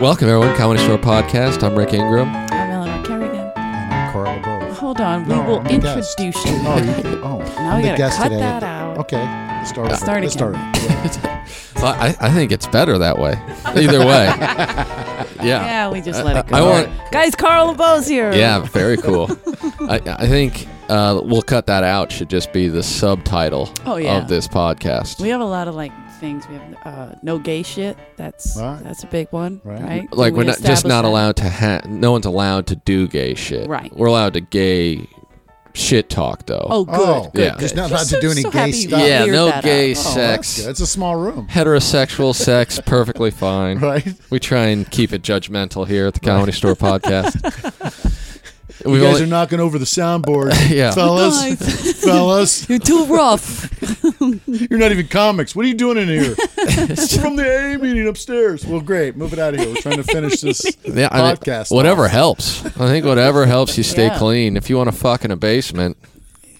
Welcome, everyone. Comedy Store Podcast. I'm Rick Ingram. I'm Eleanor Kerrigan. And I'm Carl Labove. Hold on, we No, will I'm the introduce guest. you. Oh, you, oh. Now I'm we the gotta guest cut today. that out. Okay. Let's start. over. Start Let's again. start. Well, I, I think it's better that way. Either way. Yeah. Yeah, we just let it go. I want- Guys, Carl Labove's here. Yeah, very cool. I, I think uh, we'll cut that out. Should just be the subtitle Oh, yeah. of this podcast. We have a lot of like things. We have uh, no gay shit. That's Right. that's a big one, Right. right? like Can we're we not just not that? allowed to have. no one's allowed to do gay shit Right. we're allowed to gay shit talk though Oh, good. Oh, good, yeah. good. Just not allowed to do any so gay happy stuff. Yeah, no that gay up. Oh, sex. that's good. It's a small room. heterosexual sex perfectly fine Right. we try and keep it judgmental here at the comedy store podcast You We've guys only- are knocking over the soundboard, yeah fellas. Fellas, you're too rough. you're not even comics. What are you doing in here? From the AA meeting upstairs. Well, great. Move it out of here. We're trying to finish this Yeah, I mean, podcast. whatever off. helps. I think whatever helps you stay Yeah. clean. If you want to fuck in a basement,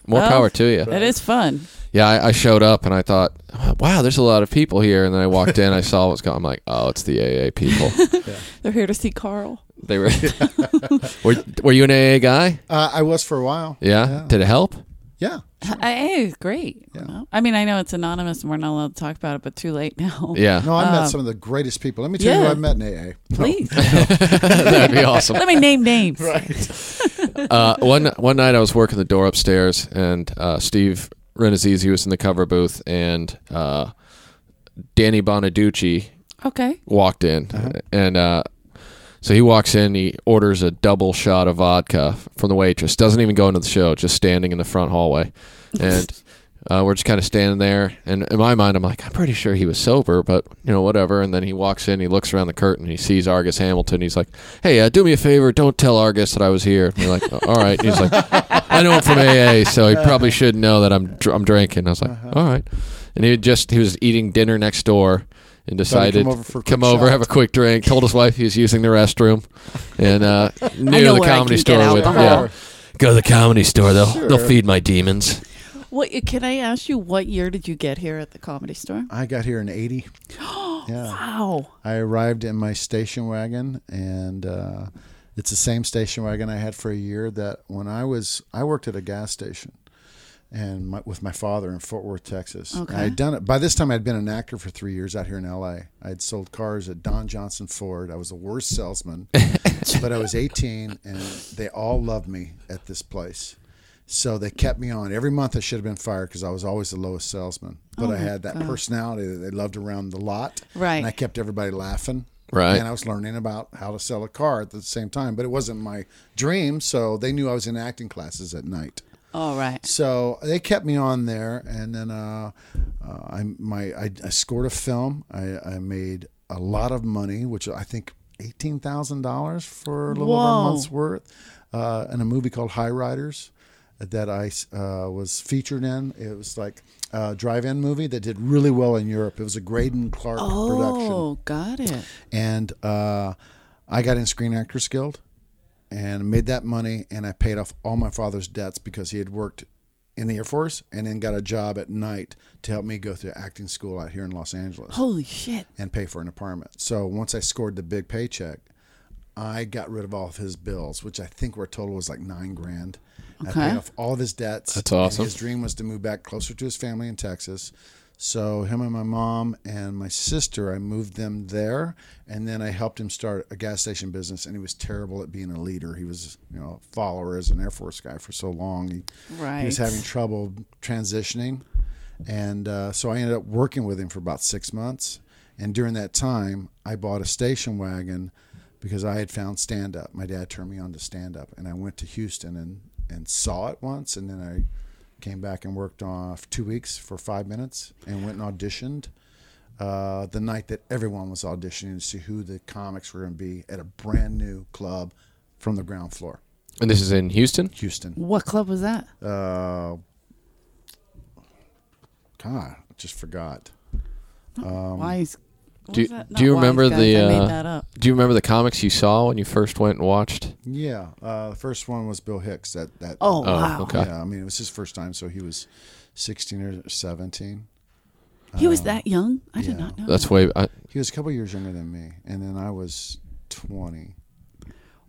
more Well, power to you. That is fun. Yeah, I, I showed up and I thought, wow, there's a lot of people here. And then I walked in, I saw what's going. On. I'm like, oh, it's the AA people. They're here to see Carl. They were. were, were you an AA guy? Uh, I was for a while. Yeah. Yeah. Did it help? Yeah. AA is great. you Yeah. know? I mean, I know it's anonymous and we're not allowed to talk about it, but too late now. Yeah. No, I met Um, some of the greatest people. Let me tell you who I met in AA. Please. That'd be awesome. Let me name names. uh, one one night I was working the door upstairs, and uh, Steve Rannazzisi was in the cover booth, and uh, Danny Bonaduce Okay. walked in, Uh-huh. and uh, so he walks in. He orders a double shot of vodka from the waitress. Doesn't even go into the show, just standing in the front hallway, and. Uh, we're just kind of standing there, and in my mind, I'm like, I'm pretty sure he was sober, but you know, whatever. And then he walks in, he looks around the curtain, he sees Argus Hamilton. He's like, "Hey, uh, do me a favor, don't tell Argus that I was here." And we're like, "All right." And he's like, "I know him from AA, so he probably should know that I'm dr- I'm drinking." I was like, Uh-huh. "All right." And he just he was eating dinner next door, and decided come over come over, have a quick drink. Told his wife he was using the restroom, and uh, knew the comedy store would alcohol. yeah. Go to the comedy store. They'll they'll feed my demons. What can I ask you? What year did you get here at the comedy store? I got here in 80. yeah. Wow. I arrived in my station wagon, and uh, it's the same station wagon I had for a year. That when I was, I worked at a gas station, and my, with my father in Fort Worth, Texas. Okay. I had done it by this time. I'd been an actor for three years out here in L.A. I'd sold cars at Don Johnson Ford. I was the worst salesman, but I was 18, and they all loved me at this place. So they kept me on. Every month I should have been fired because I was always the lowest salesman. But Oh I had that God. personality that they loved around the lot. Right. And I kept everybody laughing. Right. And I was learning about how to sell a car at the same time. But it wasn't my dream. So they knew I was in acting classes at night. All right. So they kept me on there, and then uh, uh, I my I, I scored a film. I, I made a lot of money, which I think eighteen thousand dollars for a little over a month's worth, uh, in a movie called High Riders that I uh, was featured in. It was like a drive-in movie that did really well in Europe. It was a Greydon Clark production Oh, got it. and uh, I got in Screen Actors Guild and made that money, and I paid off all my father's debts because he had worked in the Air Force and then got a job at night to help me go through acting school out here in Los Angeles Holy shit. and pay for an apartment. So once I scored the big paycheck, I got rid of all of his bills, which I think were total was like nine grand. I Okay. paid off all of his debts. That's and awesome. his dream was to move back closer to his family in Texas. So him and my mom and my sister, I moved them there, and then I helped him start a gas station business. And he was terrible at being a leader. He was, you know, a follower as an Air Force guy for so long. He, Right. he was having trouble transitioning, and uh, so I ended up working with him for about six months. And during that time, I bought a station wagon because I had found stand up. My dad turned me on to stand up, and I went to Houston and and saw it once, and then I came back and worked off two weeks for five minutes, and went and auditioned. Uh, the night that everyone was auditioning to see who the comics were going to be at a brand new club from the ground floor, And this is in Houston. Houston. What club was that? Uh, God, I just forgot. Um, Wise. what do- was that? do you remember Guys, the, uh, made that up. Do you remember the comics you saw when you first went and watched? Yeah, uh, the first one was Bill Hicks. That that. Oh, Oh, wow. okay. Yeah, I mean it was his first time, so he was sixteen or seventeen. He was that young? I did not know. That's that. way. I, He was a couple years younger than me, and then I was 20.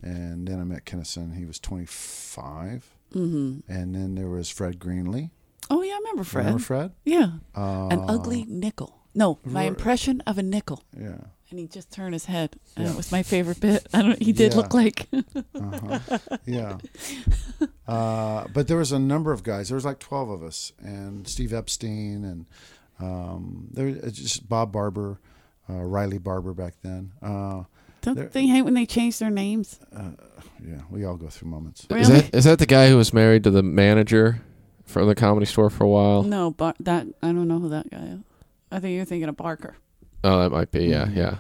And then I met Kinison. He was 25. Mm-hmm. And then there was Fred Greenlee. Oh yeah, I remember Fred. Remember Fred? Yeah, Uh, an ugly nickel. No, my impression of a nickel. Yeah. And he just turned his head, and Yeah. it was my favorite bit. I don't. He did Yeah. look like. Uh-huh. yeah. Uh, but there was a number of guys. There was like 12 of us. And Steve Epstein and um, there was just Bob Barber, uh, Riley Barber back then. Uh, Don't There- they hate when they change their names? yeah, we all go through moments. Is Really? that is that the guy who was married to the manager from the comedy store for a while? No, but that I don't know who that guy is. I think you're thinking of Barker. Oh, that might be. Yeah, mm-hmm. yeah.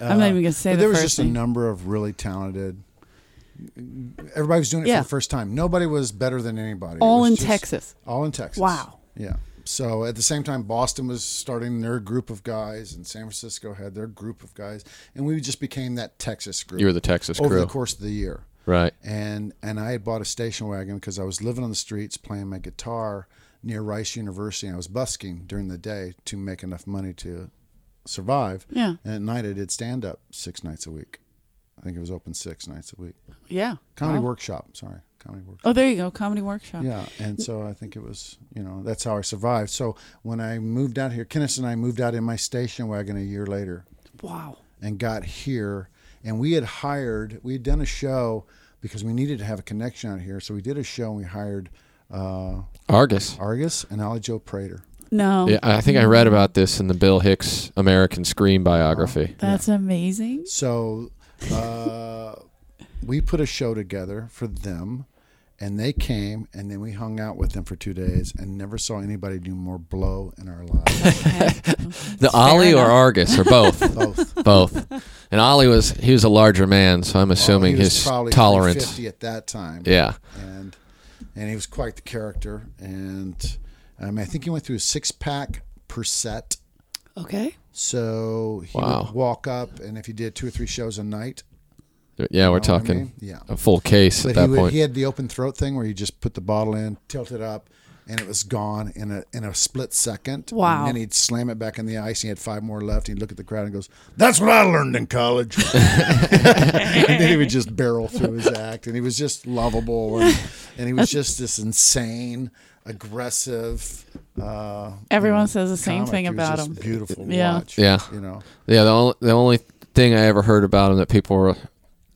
I'm not even gonna say but the there was first just a name. number of really talented. Everybody was doing it Yeah. for the first time. Nobody was better than anybody. It All was in just- Texas. All in Texas. Wow. Yeah. So at the same time, Boston was starting their group of guys, and San Francisco had their group of guys, and we just became that Texas group You were the Texas over crew, the course of the year. right? And and I had bought a station wagon because I was living on the streets playing my guitar near Rice University. And I was busking during the day to make enough money to survive. Yeah. And at night, I did stand up six nights a week. I think it was open six nights a week. Yeah. Comedy Wow. workshop. Sorry, comedy workshop. Oh, there you go. Comedy workshop. Yeah, and so I think it was, you know, that's how I survived. So when I moved out here, Kenneth and I moved out in my station wagon a year later Wow. and got here. And we had hired, we had done a show because we needed to have a connection out here. So we did a show and we hired uh, Argus. Argus and Ollie Joe Prater. No. Yeah, I think I read about this in the Bill Hicks American Scream biography. That's amazing. So uh, we put a show together for them. And they came, and then we hung out with them for two days, and never saw anybody do more blow in our lives. The Ollie or. Argus or both? Both. both. And Ollie was he was a larger man, so I'm assuming Oh, he was his probably tolerance. 350 at that time. Yeah. and and he was quite the character. And I I think he went through a six pack per set. Okay. So he Wow. would walk up, and if he did two or three shows a night, Yeah, we're you know what I talking mean? yeah. a full case But at he, that would, point. he had the open throat thing where you just put the bottle in, tilt it up, and it was gone in a in a split second. Wow. And then he'd slam it back in the ice. And he had five more left. He'd look at the crowd and goes, "That's what I learned in college." and then he would just barrel through his act, and he was just lovable, and, and he was just this insane, aggressive. Uh, Everyone you know, says the same comic. thing He was about just him. Beautiful. to Yeah. watch, Yeah. You know. yeah, the only the only thing I ever heard about him that people were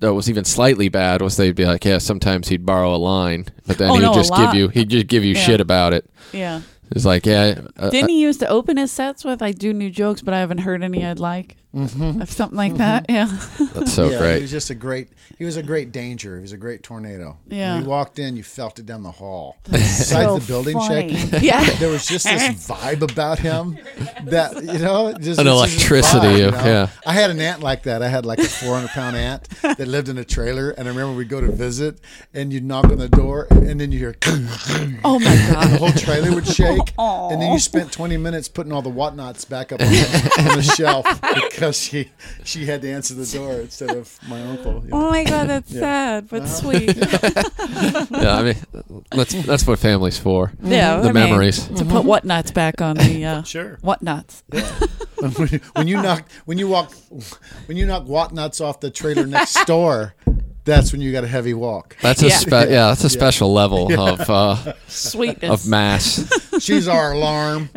that was even slightly bad was they'd be like, yeah, sometimes he'd borrow a line, but then Oh, he would no, just give you he'd just give you Yeah. shit about it. Yeah. It's like, yeah, uh, Didn't he used to open his sets with "I do new jokes, but I haven't heard any I'd like," Mm-hmm. or something like that? Yeah. that's so yeah, great. He was just a great. He was a great danger. He was a great tornado. Yeah. When you walked in, you felt it down the hall. Besides so the building funny. shaking, Yeah. there was just this vibe about him that you know, just An it's just this electricity vibe, you know? yeah. I had an aunt like that. I had like a 400 pound aunt that lived in a trailer, and I remember we'd go to visit, and you'd knock on the door, and then you hear. Oh my god, the whole trailer would shake, Aw. and then you spent 20 minutes putting all the whatnots back up on the, on the shelf because she she had to answer the door instead of my uncle. you know. Oh my god, that's sad but sweet. yeah, I mean, that's that's what family's for. Yeah, the I mean, memories. to put what nuts back on the uh, Sure. what nuts. when you- when you knock when you walk when you knock whatnots off the trailer next door, that's when you got a heavy walk. That's a Yeah. spe- yeah, that's a special level of uh, Sweetness. of mass. She's our alarm.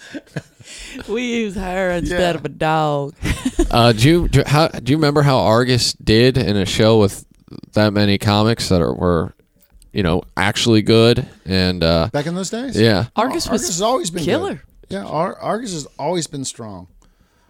we use her instead Yeah. of a dog. Uh, do you do, how do you remember how Argus did in a show with that many comics that are, were, you know, actually good and uh, Back in those days, yeah, Argus was Argus has always been killer. good. Yeah, Ar- Argus has always been strong.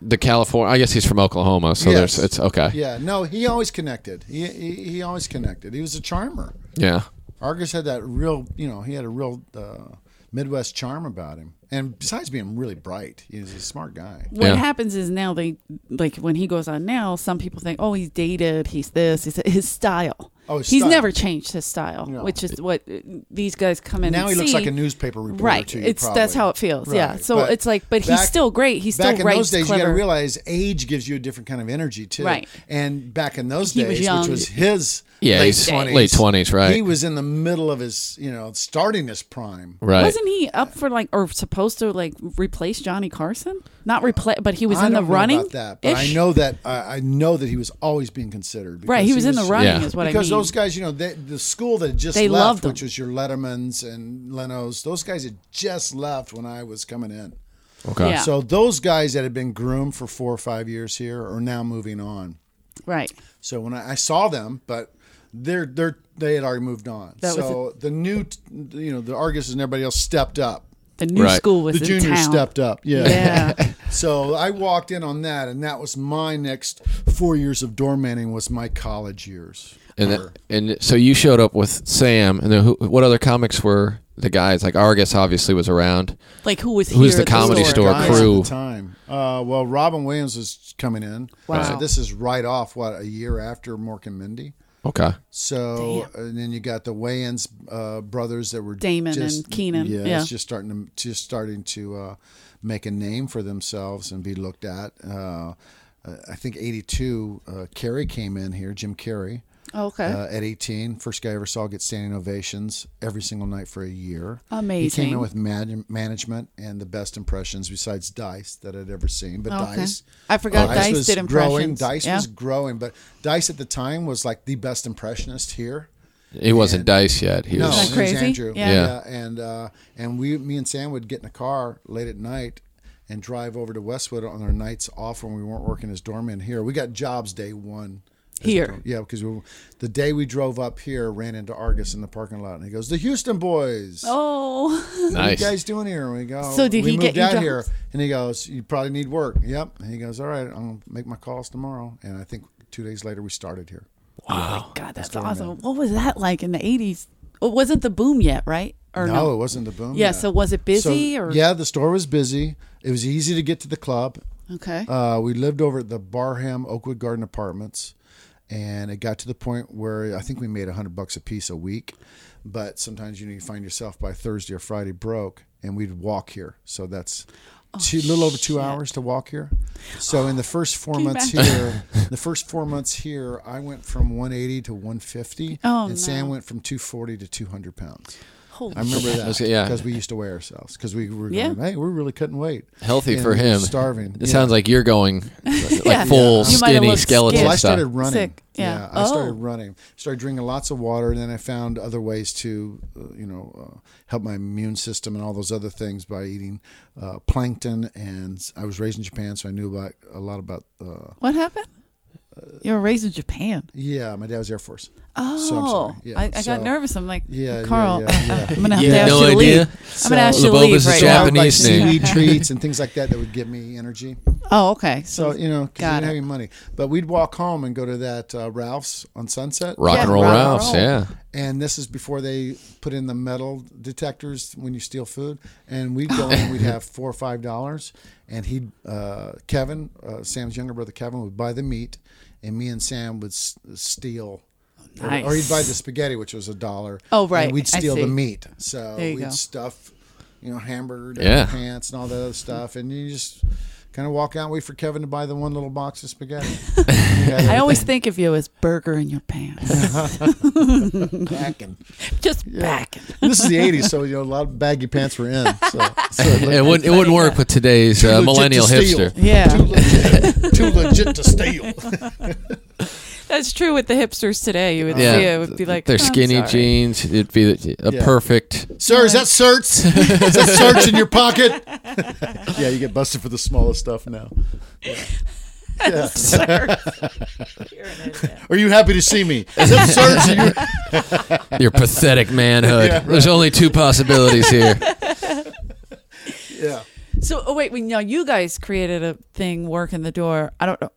the California. I guess he's from Oklahoma, so Yes. there's it's okay. Yeah, no, he always connected. He, he he always connected. He was a charmer. Yeah, Argus had that real, you know, he had a real uh, Midwest charm about him. And besides being really bright, he's a smart guy. What Yeah. happens is now they like when he goes on now, some people think, oh, he's dated, he's this, he's his style. Oh, he's style. never changed his style, No. which is what uh, these guys come in. now and he looks like a newspaper reporter right. to you. It's that's how it feels. Yeah. So But it's like, but he's still great. He's still back in those days, clever. you got to realize age gives you a different kind of energy too. Right. And back in those He days, young. which was his Yeah, late twenties, late 20s, right. He was in the middle of his, you know, starting his prime. Right. Wasn't he up for like or supposed to like replace Johnny Carson? Not replace, but he was I in the don't know running. about that, but I know that I, I know that he was always being considered. Right, because he was in the running, Yeah. is what I mean. Those guys, you know, they, the school that had just They left, loved which was your Lettermans and Leno's, those guys had just left when I was coming in. okay. Yeah. So those guys that had been groomed for four or five years here are now moving on. right. So when I, I saw them, but they're they're they had already moved on. That was so the new, you know, the Argus and everybody else stepped up. The new Right. school was the in juniors town. stepped up. Yeah. Yeah. So I walked in on that, and that was my next four years of doormanning was my college years. And Or- then, and so you showed up with Sam, and then who, what other comics were the guys? Like Argus obviously was around. like who was Who's here the at comedy store guys crew? at the time. Uh, well, Robin Williams was coming in. Wow. So this is right off what a year after Mork and Mindy. Okay. So and then you got the Wayans uh, brothers that were Damon just, and Keenen, Yeah, yeah. it's just starting to just starting to uh, make a name for themselves and be looked at. Uh, I think '82, uh, Carrey came in here, Jim Carrey. Oh, okay. Uh, at 18, first guy I ever saw get standing ovations every single night for a year. Amazing. He Amazing. came in with man- management and the best impressions besides Dice that I'd ever seen. But Okay. Dice, I forgot Dice was did growing. impressions. Dice Yeah. was growing, but Dice at the time was like the best impressionist here. He wasn't And- Dice yet. He No, was. Isn't was crazy? Andrew. Yeah. Yeah. and uh, and we, me and Sam would get in a car late at night and drive over to Westwood on our nights off when we weren't working as doormen here. We got jobs day one. As a Here. door- yeah, because we, the day we drove up here, ran into Argus in the parking lot, and he goes, "The Houston boys." oh. What are you Nice. guys doing here? And we go. So did we he moved get you out jobs? here? And he goes, "You probably need work." Yep. And he goes, "All right, I'm gonna make my calls tomorrow." And I think two days later we started here. Oh God, that's awesome. What was that like in the eighties? It wasn't the boom yet, right? Or no, no? it wasn't the boom. Yeah. yet. So was it busy So, or yeah, the store was busy. It was easy to get to the club. Okay. Uh, we lived over at the Barham Oakwood Garden Apartments, and it got to the point where I think we made a hundred bucks a piece a week. But sometimes you know you find yourself by Thursday or Friday broke, and we'd walk here. So that's two, a little over two shit. hours to walk here. So in the first four months here, the first four months here, I went from 180 to 150, Oh, and Sam went from 240 to 200 pounds. Holy I remember that That's- yeah. because we used to weigh ourselves because we were Yeah. going, hey, we're really cutting weight. Healthy And for him. starving. It Yeah. sounds like you're going like Yeah. full You skinny skeleton skinny. Well, I stuff. started running. Sick. Yeah. I started Oh. running. Started drinking lots of water, and then I found other ways to, uh, you know, uh, help my immune system and all those other things by eating uh, plankton. And I was raised in Japan, so I knew about a lot about. Uh, What happened? You were raised in Japan. yeah, my dad was Air Force. Oh, So I'm. Yeah, I, I so- got nervous. I'm like, Yeah, yeah, Carl, yeah, yeah. I'm gonna have to had ask no you to idea? leave. I'm gonna ask you to leave a right So now. like Japanese name. seaweed treats and things like that that would give me energy. Oh, okay. So you know, because we didn't it. have any money, but we'd walk home and go to that uh, Ralph's on Sunset. Rock Yeah, and roll rock and Ralphs, roll. yeah. And this is before they put in the metal detectors when you steal food. And we'd go and we'd have four or five dollars. And he'd, uh, Kevin, uh, Sam's younger brother Kevin, would buy the meat. And me and Sam would s- steal. Or- or, he'd buy the spaghetti, which was a dollar. Oh, right. And we'd steal the meat. So we'd go. stuff, you know, hamburger down Yeah. pants and all that other stuff. And you just kind of walk out and wait for Kevin to buy the one little box of spaghetti. I always think of you as burger in your pants. packing. Just backing. This is the '80s, so you know a lot of baggy pants were in. So, so it It wouldn't, it wouldn't work with today's uh, legit to millennial hipster. Yeah, too legit, too legit to steal. That's true with the hipsters today. You would Yeah, see it would be like Their "Oh, skinny sorry." jeans. It'd be a Yeah. perfect. Sir, is that certs? is that certs in your pocket? yeah, you get busted for the smallest stuff now. Yeah. Yeah. You're an idiot. Are you happy to see me? Is that certs in your Your pathetic manhood. Yeah, right. There's only two possibilities here. Yeah. So, oh wait, wait, now you guys created a thing, work in the door. I don't know.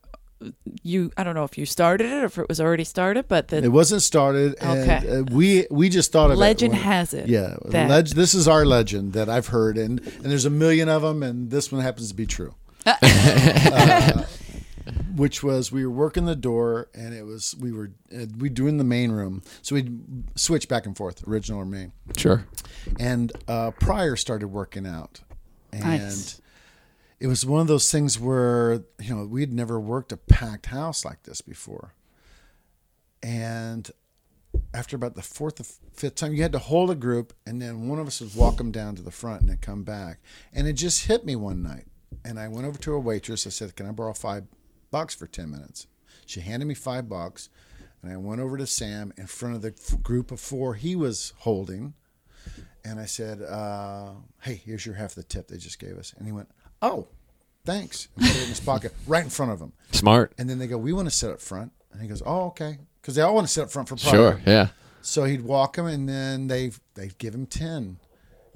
You, I don't know if you started it or if it was already started, but the It wasn't started, and Okay. uh, we we just thought of legend it. when- has it. Yeah, that- leg- this is our legend that I've heard, and and there's a million of them, and this one happens to be true. Uh, which was we were working the door and it was we were uh, we doing the main room so we'd switch back and forth original or main Sure. and uh, Pryor started working out, and Nice. It was one of those things where you know we'd never worked a packed house like this before, and after about the fourth or fifth time, you had to hold a group, and then one of us would walk them down to the front and then come back, and it just hit me one night, and I went over to a waitress. I said, "Can I borrow five bucks for ten minutes?" She handed me five bucks. And I went over to Sam in front of the group of four he was holding, and I said, uh, "Hey, here's your half of the tip they just gave us." And he went, "Oh, thanks," and put it in his pocket right in front of him. Smart. And then they go, "We want to sit up front," and he goes, "Oh, okay," because they all want to sit up front for Pryor. Sure. Yeah. So he'd walk him, and then they they give him ten,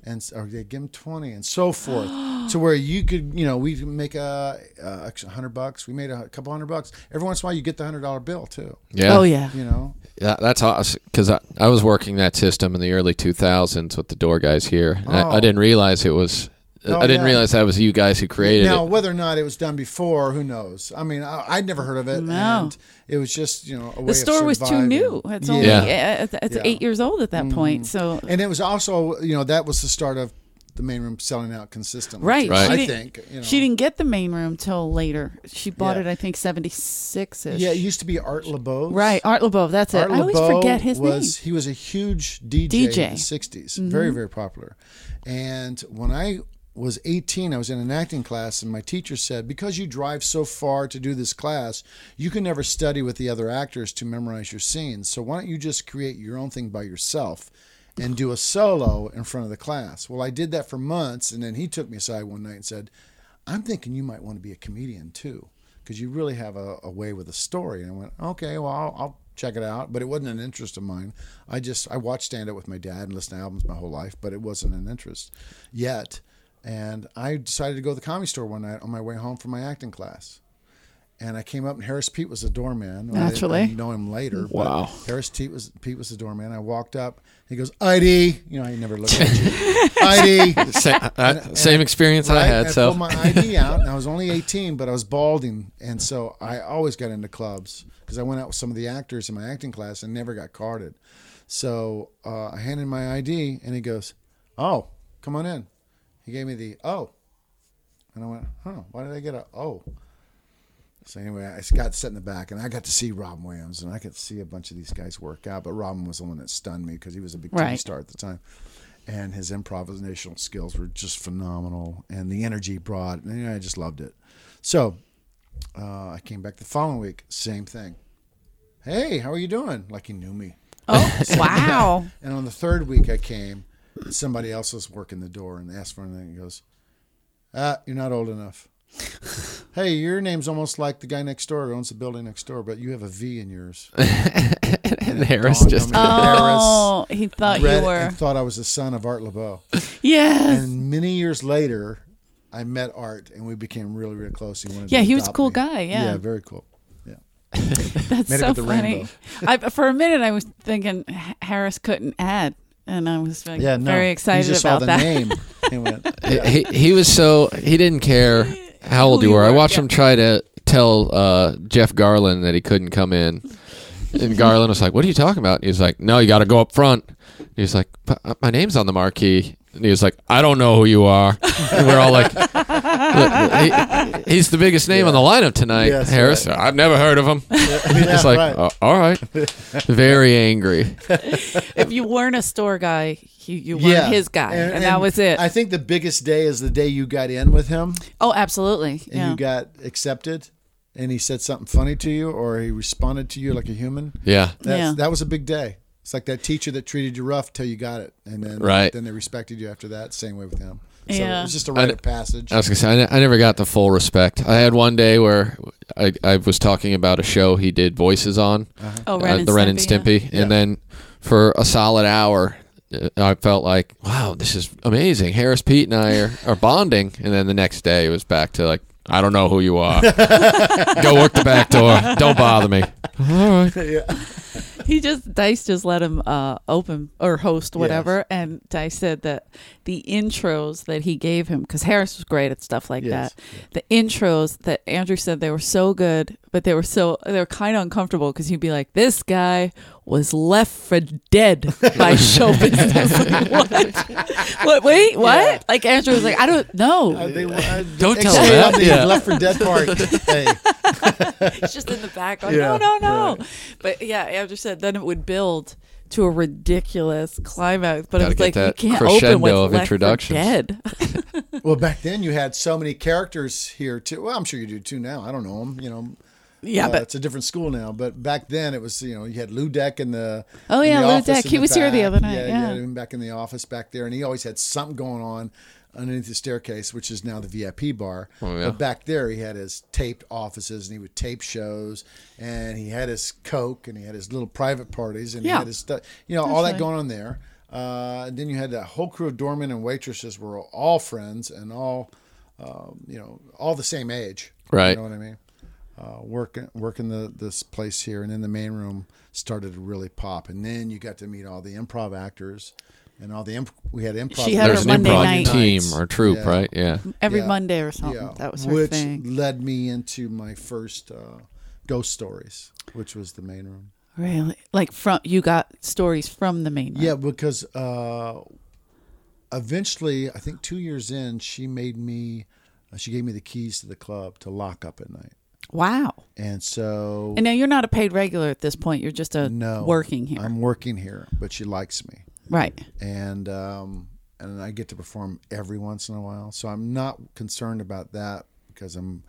and or they give him twenty, and so forth, to where you could, you know, we make a, a hundred bucks. We made a couple hundred bucks. Every once in a while, you get the hundred dollar bill too. Yeah. Oh yeah. You know, Yeah, that's awesome. Because I, I was working that system in the early 2000s with the door guys here. And I, Oh. I didn't realize it was. Oh, I didn't yeah. realize that was you guys who created now it. Now, whether or not it was done before, who knows? I mean, I, I'd never heard of it, No. and it was just you know a way The of store was too new. It's Yeah. only Yeah. uh, it's Yeah. eight years old at that point. So and it was also you know that was the start of the main room selling out consistently. Right. Right. I She think you know. she didn't get the main room till later. She bought Yeah. it, I think, seventy six ish. Yeah, it used to be Art Laboe. right. Art Laboe. That's it. Art I always forget his was, name. He was a huge DJ, DJ. in the 60s, very, very popular. And when I was 18, I was in an acting class, and my teacher said, Because you drive so far to do this class, you can never study with the other actors to memorize your scenes. So why don't you just create your own thing by yourself? And do a solo in front of the class. Well, I did that for months, and then he took me aside one night and said, I'm thinking you might want to be a comedian too, because you really have a, a way with a story. And I went, okay, well, I'll, I'll check it out. But it wasn't an interest of mine. I just I watched stand up with my dad and listened to albums my whole life, but it wasn't an interest yet. And I decided to go to the comedy store one night on my way home from my acting class. And I came up, and Harris Peet was the doorman. I Naturally. I didn't know him later. but Wow. Harris Peet was Peet was the doorman. I walked up. He goes, "ID," you know, he never looked at you. ID. Same, uh, same experience I Right? had. I So pulled my ID out, and I was only 18, but I was balding, and so I always got into clubs because I went out with some of the actors in my acting class and never got carded. So uh, I handed my ID, and he goes, "Oh, come on in." He gave me the "Oh," and I went, "Huh? Why did I get a oh?" So anyway, I got sit in the back, and I got to see Robin Williams, and I could see a bunch of these guys work out. But Robin was the one that stunned me because he was a big TV Right. star at the time, and his improvisational skills were just phenomenal, and the energy he brought, and you know, I just loved it. So uh, I came back the following week, same thing. Hey, how are you doing? Like he knew me. Oh wow! And on the third week, I came, somebody else was working the door and asked for anything. He goes, "Ah, you're not old enough." hey, your name's almost like the guy next door who owns the building next door, but you have a V in yours. and Harris just. on me that Oh, he thought Read you were. and thought I was the son of Art Laboe. Yes. And many years later, I met Art, and we became really, really close. He wanted Yeah, to he was a cool me. guy, yeah. yeah, very cool. Yeah, That's Made so funny. I, for a minute, I was thinking Harris couldn't add, and I was like, yeah. No, very excited he just about saw the that. name and went, he, he was so he didn't care how old you you were. I watched yeah. him try to tell uh, Jeff Garlin that he couldn't come in, and Garlin was like, "What are you talking about?" And he was like, "No, you got to go up front." He's like, uh, "My name's on the marquee." And he was like, "I don't know who you are." And we're all like, he- "He's the biggest name on the lineup tonight, Yes, Harris." I've never heard of him. yeah, It's like, right. "Oh, all right, very angry. if you weren't a store guy, you, you weren't his guy, and, that was it. I think the biggest day is the day you got in with him oh, absolutely. and Yeah. you got accepted, and he said something funny to you, or he responded to you like a human. Yeah, That's, Yeah. That was a big day. It's like that teacher that treated you rough till you got it, and then Right. then they respected you after that. Same way with him. So Yeah. it was just a rite I- of passage. I was gonna say I, I never got the full respect. I had one day where I, I was talking about a show he did voices on, oh, uh, Ren and the Ren and Stimpy, Stimpy, Yeah. and then for a solid hour, uh, I felt like, wow, this is amazing. Harris, Peet, and I are, are bonding, and then the next day it was back to like, I don't know who you are. Go work the back door. Don't bother me. All right. yeah. He just Dice just let him uh, open or host whatever, and Dice said that the intros that he gave him because Harris was great at stuff like Yes, that. The intros that Andrew said they were so good, but they were so they were kind of uncomfortable because he'd be like, "This guy was left for dead by show business." what? what? Wait, what? Yeah. Like Andrew was like, "I don't know." Uh, they, uh, Don't tell expand that. on the Yeah. Left for Dead part. hey, He's just in the back going, Yeah, no, no, no. But yeah, Andrew said then it would build to a ridiculous climax. But Gotta it was like you can't crescendo open with of Left 4 introductions. Dead. well, back then you had so many characters here too. Well, I'm sure you do too now. I don't know them. You know, yeah, uh, but it's a different school now. But back then it was you know you had Lou Deck in the Oh, in yeah, the Lou Deck. He was here the other night, Yeah, you yeah. had him back in the office back there, and he always had something going on underneath the staircase, which is now the VIP bar. Oh, yeah. But back there he had his taped offices, and he would tape shows, and he had his coke, and he had his little private parties, and he Yeah. had his stuff. You know all that right. going on there. Uh, and then you had that whole crew of doormen and waitresses were all friends and all, um, you know, all the same age. Right. You know what I mean? Uh, working working the this place here, and then the main room started to really pop, and then you got to meet all the improv actors and all the imp- we had improv. She had There's her an Monday improv night. team nights. or troop, Yeah. right? Yeah. every Yeah. Monday or something. Yeah, That was her thing. which thing. led me into my first uh, ghost stories, which was the main room. Really? Like from you got stories from the main room. Yeah, because uh, eventually, I think two years in, she made me. uh, She gave me the keys to the club to lock up at night, Wow. and so And now you're not a paid regular at this point. You're just a no working here. I'm working here, but she likes me. right. and um, and I get to perform every once in a while. So I'm not concerned about that because I'm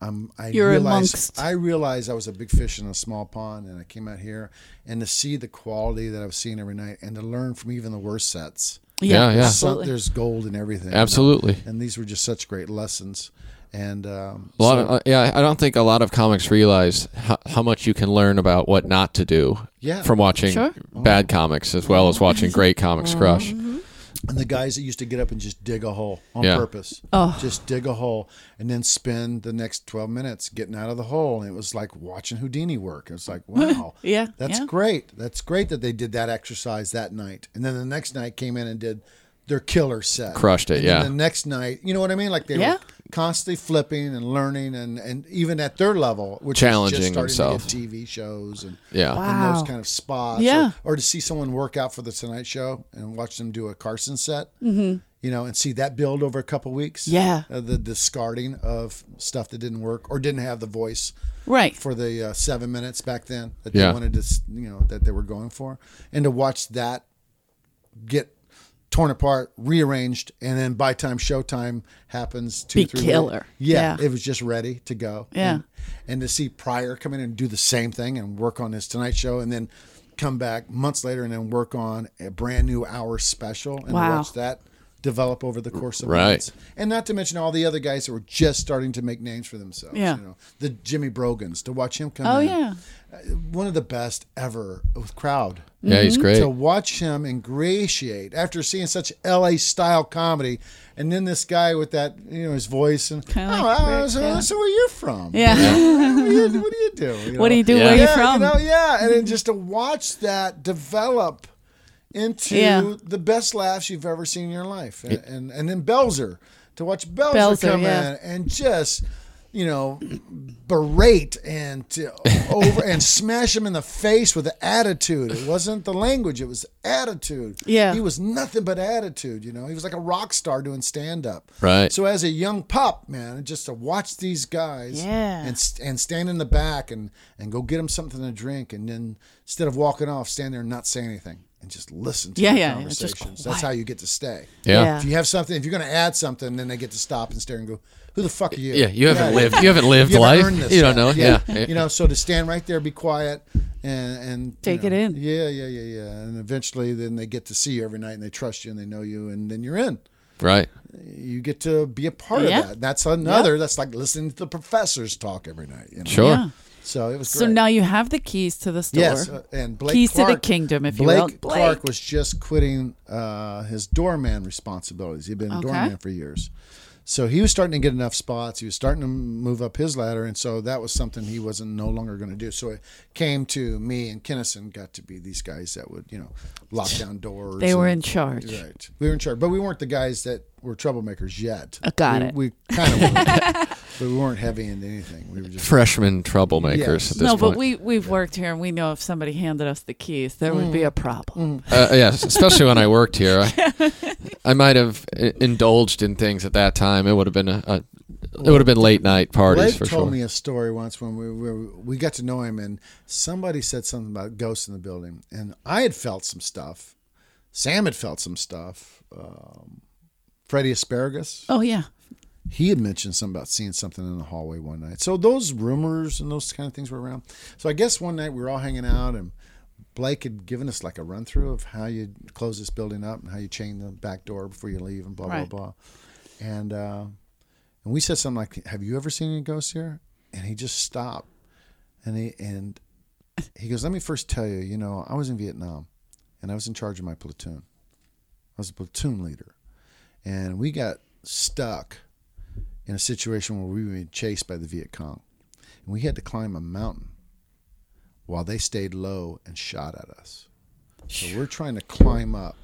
I'm I You're realize amongst- I realized I was a big fish in a small pond, and I came out here and to see the quality that I've seen every night, and to learn from even the worst sets. Yeah, yeah. So Absolutely. there's gold in everything. you know? Absolutely. And these were just such great lessons. And um, A lot so- of, uh, yeah, I don't think a lot of comics realize how, how much you can learn about what not to do Yeah. from watching Sure. bad comics as well as watching great comics crush. And the guys that used to get up and just dig a hole on Yeah. purpose. Oh. Just dig a hole and then spend the next 12 minutes getting out of the hole. And it was like watching Houdini work. It was like, wow. Yeah, That's yeah. great. That's great that they did that exercise that night. And then the next night came in and did their killer set. Crushed it, And then yeah. the next night, you know what I mean? Like they Yeah. were constantly flipping and learning and, and even at their level, which Challenging was just starting themselves. to get TV shows and Yeah. and Wow. those kind of spots. Yeah. Or, or to see someone work out for the Tonight Show and watch them do a Carson set, mm-hmm. you know, and see that build over a couple weeks. Yeah. Uh, the discarding of stuff that didn't work or didn't have the voice Right. for the uh, seven minutes back then that Yeah. they wanted to, s- you know, that they were going for. And to watch that get torn apart, rearranged, and then by time showtime happens, two, Be three killer. Yeah, Yeah. it was just ready to go. Yeah. And, and to see Pryor come in and do the same thing and work on his Tonight Show, and then come back months later and then work on a brand new hour special and Wow. watch that develop over the course of Right. months. And not to mention all the other guys that were just starting to make names for themselves. Yeah. You know, the Jimmy Brogans to watch him come Oh in yeah. one of the best ever with crowd. Yeah, he's great. To watch him ingratiate after seeing such LA style comedy, and then this guy with that, you know, his voice and Kinda oh, like uh, Rick, so, yeah. so where you from? Yeah. what, do you, what do you do? You What do you do? Yeah. Where yeah, you from? You know, yeah, and then just to watch that develop into Yeah. the best laughs you've ever seen in your life, and and, and then Belzer to watch Belzer, Belzer, come yeah. in and just you know berate and to over and smash him in the face with attitude. It wasn't the language; it was attitude. Yeah. he was nothing but attitude. You know, he was like a rock star doing stand up. Right. So as a young pup, man, just to watch these guys Yeah. and and stand in the back and and go get them something to drink, and then instead of walking off, stand there and not say anything and just listen to Yeah, the yeah, it's just conversations. That's how you get to stay. yeah. Yeah. If you have something, if you're going to add something, then they get to stop and stare and go, "Who the fuck are you?" Yeah, you haven't Yeah, lived. You haven't lived you haven't life. this You don't know. Yeah. You know, so to stand right there, be quiet, and and you Take know, it in. Yeah, yeah, yeah, yeah. And eventually, then they get to see you every night, and they trust you, and they know you, and then you're in. Right. You get to be a part Yeah. of that. That's another. That's like listening to the professors talk every night. You know? Sure. So it was So great. now you have the keys to the store. Yes, uh, and Blake Keys to the kingdom, if you Blake will. Blake. Clark was just quitting uh, his doorman responsibilities. He'd been a Okay. doorman for years, So he was starting to get enough spots. He was starting to move up his ladder, and so that was something he wasn't no longer going to do. So it came to me and Kinison got to be these guys that would, you know, lock down doors. They were and- in charge. Right. We were in charge, but we weren't the guys that were troublemakers yet. Uh, got we, it. We kind of but we weren't heavy into anything. We were just Freshman troublemakers Yes. at this No, point. but we we've worked here, and we know if somebody handed us the keys, there would Mm. be a problem. Uh, yes, especially when I worked here. I, I might have indulged in things at that time. It would have been a, a it would have been late night parties Blake for told sure. Told me a story once when we were we got to know him, and somebody said something about ghosts in the building, and I had felt some stuff. Sam had felt some stuff. Um, Freddie Asparagus, Oh yeah, he had mentioned something about seeing something in the hallway one night. So those rumors and those kind of things were around. So I guess one night we were all hanging out, and Blake had given us like a run through of how you close this building up and how you chain the back door before you leave, and blah Right. blah blah. And uh, and we said something like, "Have you ever seen any ghosts here?" And he just stopped, and he and he goes, "Let me first tell you, you know, I was in Vietnam, and I was in charge of my platoon. I was a platoon leader, and we got stuck in a situation where we were being chased by the Viet Cong, and we had to climb a mountain while they stayed low and shot at us. So we're trying to climb up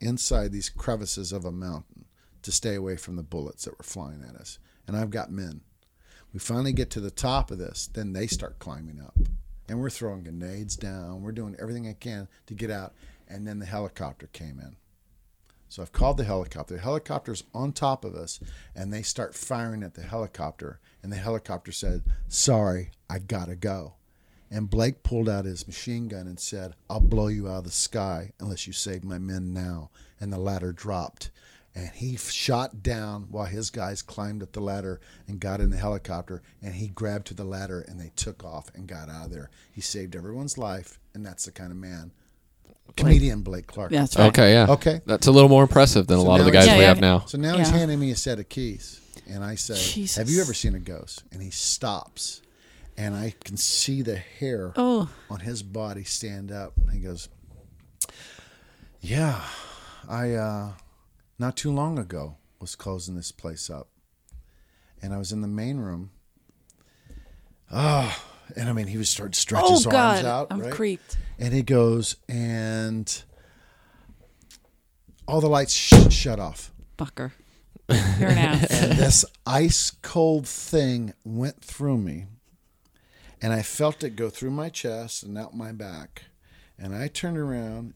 inside these crevices of a mountain to stay away from the bullets that were flying at us. And I've got men. We finally get to the top of this, then they start climbing up. And we're throwing grenades down. We're doing everything I can to get out. And then the helicopter came in. So I've called the helicopter. The helicopter's on top of us, and they start firing at the helicopter. And the helicopter said, Sorry, I gotta go. And Blake pulled out his machine gun and said, I'll blow you out of the sky unless you save my men now. And the ladder dropped. And he shot down while his guys climbed up the ladder and got in the helicopter. And he grabbed to the ladder and they took off and got out of there. He saved everyone's life. And that's the kind of man. Comedian Blake Clark. that's right. Okay, yeah. Okay. That's a little more impressive than a lot of the guys he's- we Yeah, have yeah. now. So now he's Yeah. handing me a set of keys, and I say, Jesus. "Have you ever seen a ghost?" And he stops, and I can see the hair Oh, on his body stand up. And he goes, "Yeah, I uh, not too long ago was closing this place up, and I was in the main room. Oh, and I mean, he was starting to stretch oh his God, arms out, I'm right? creeped. And he goes, and all the lights sh- shut off." Fucker, you're an ass. and this ice cold thing went through me and i felt it go through my chest and out my back and i turned around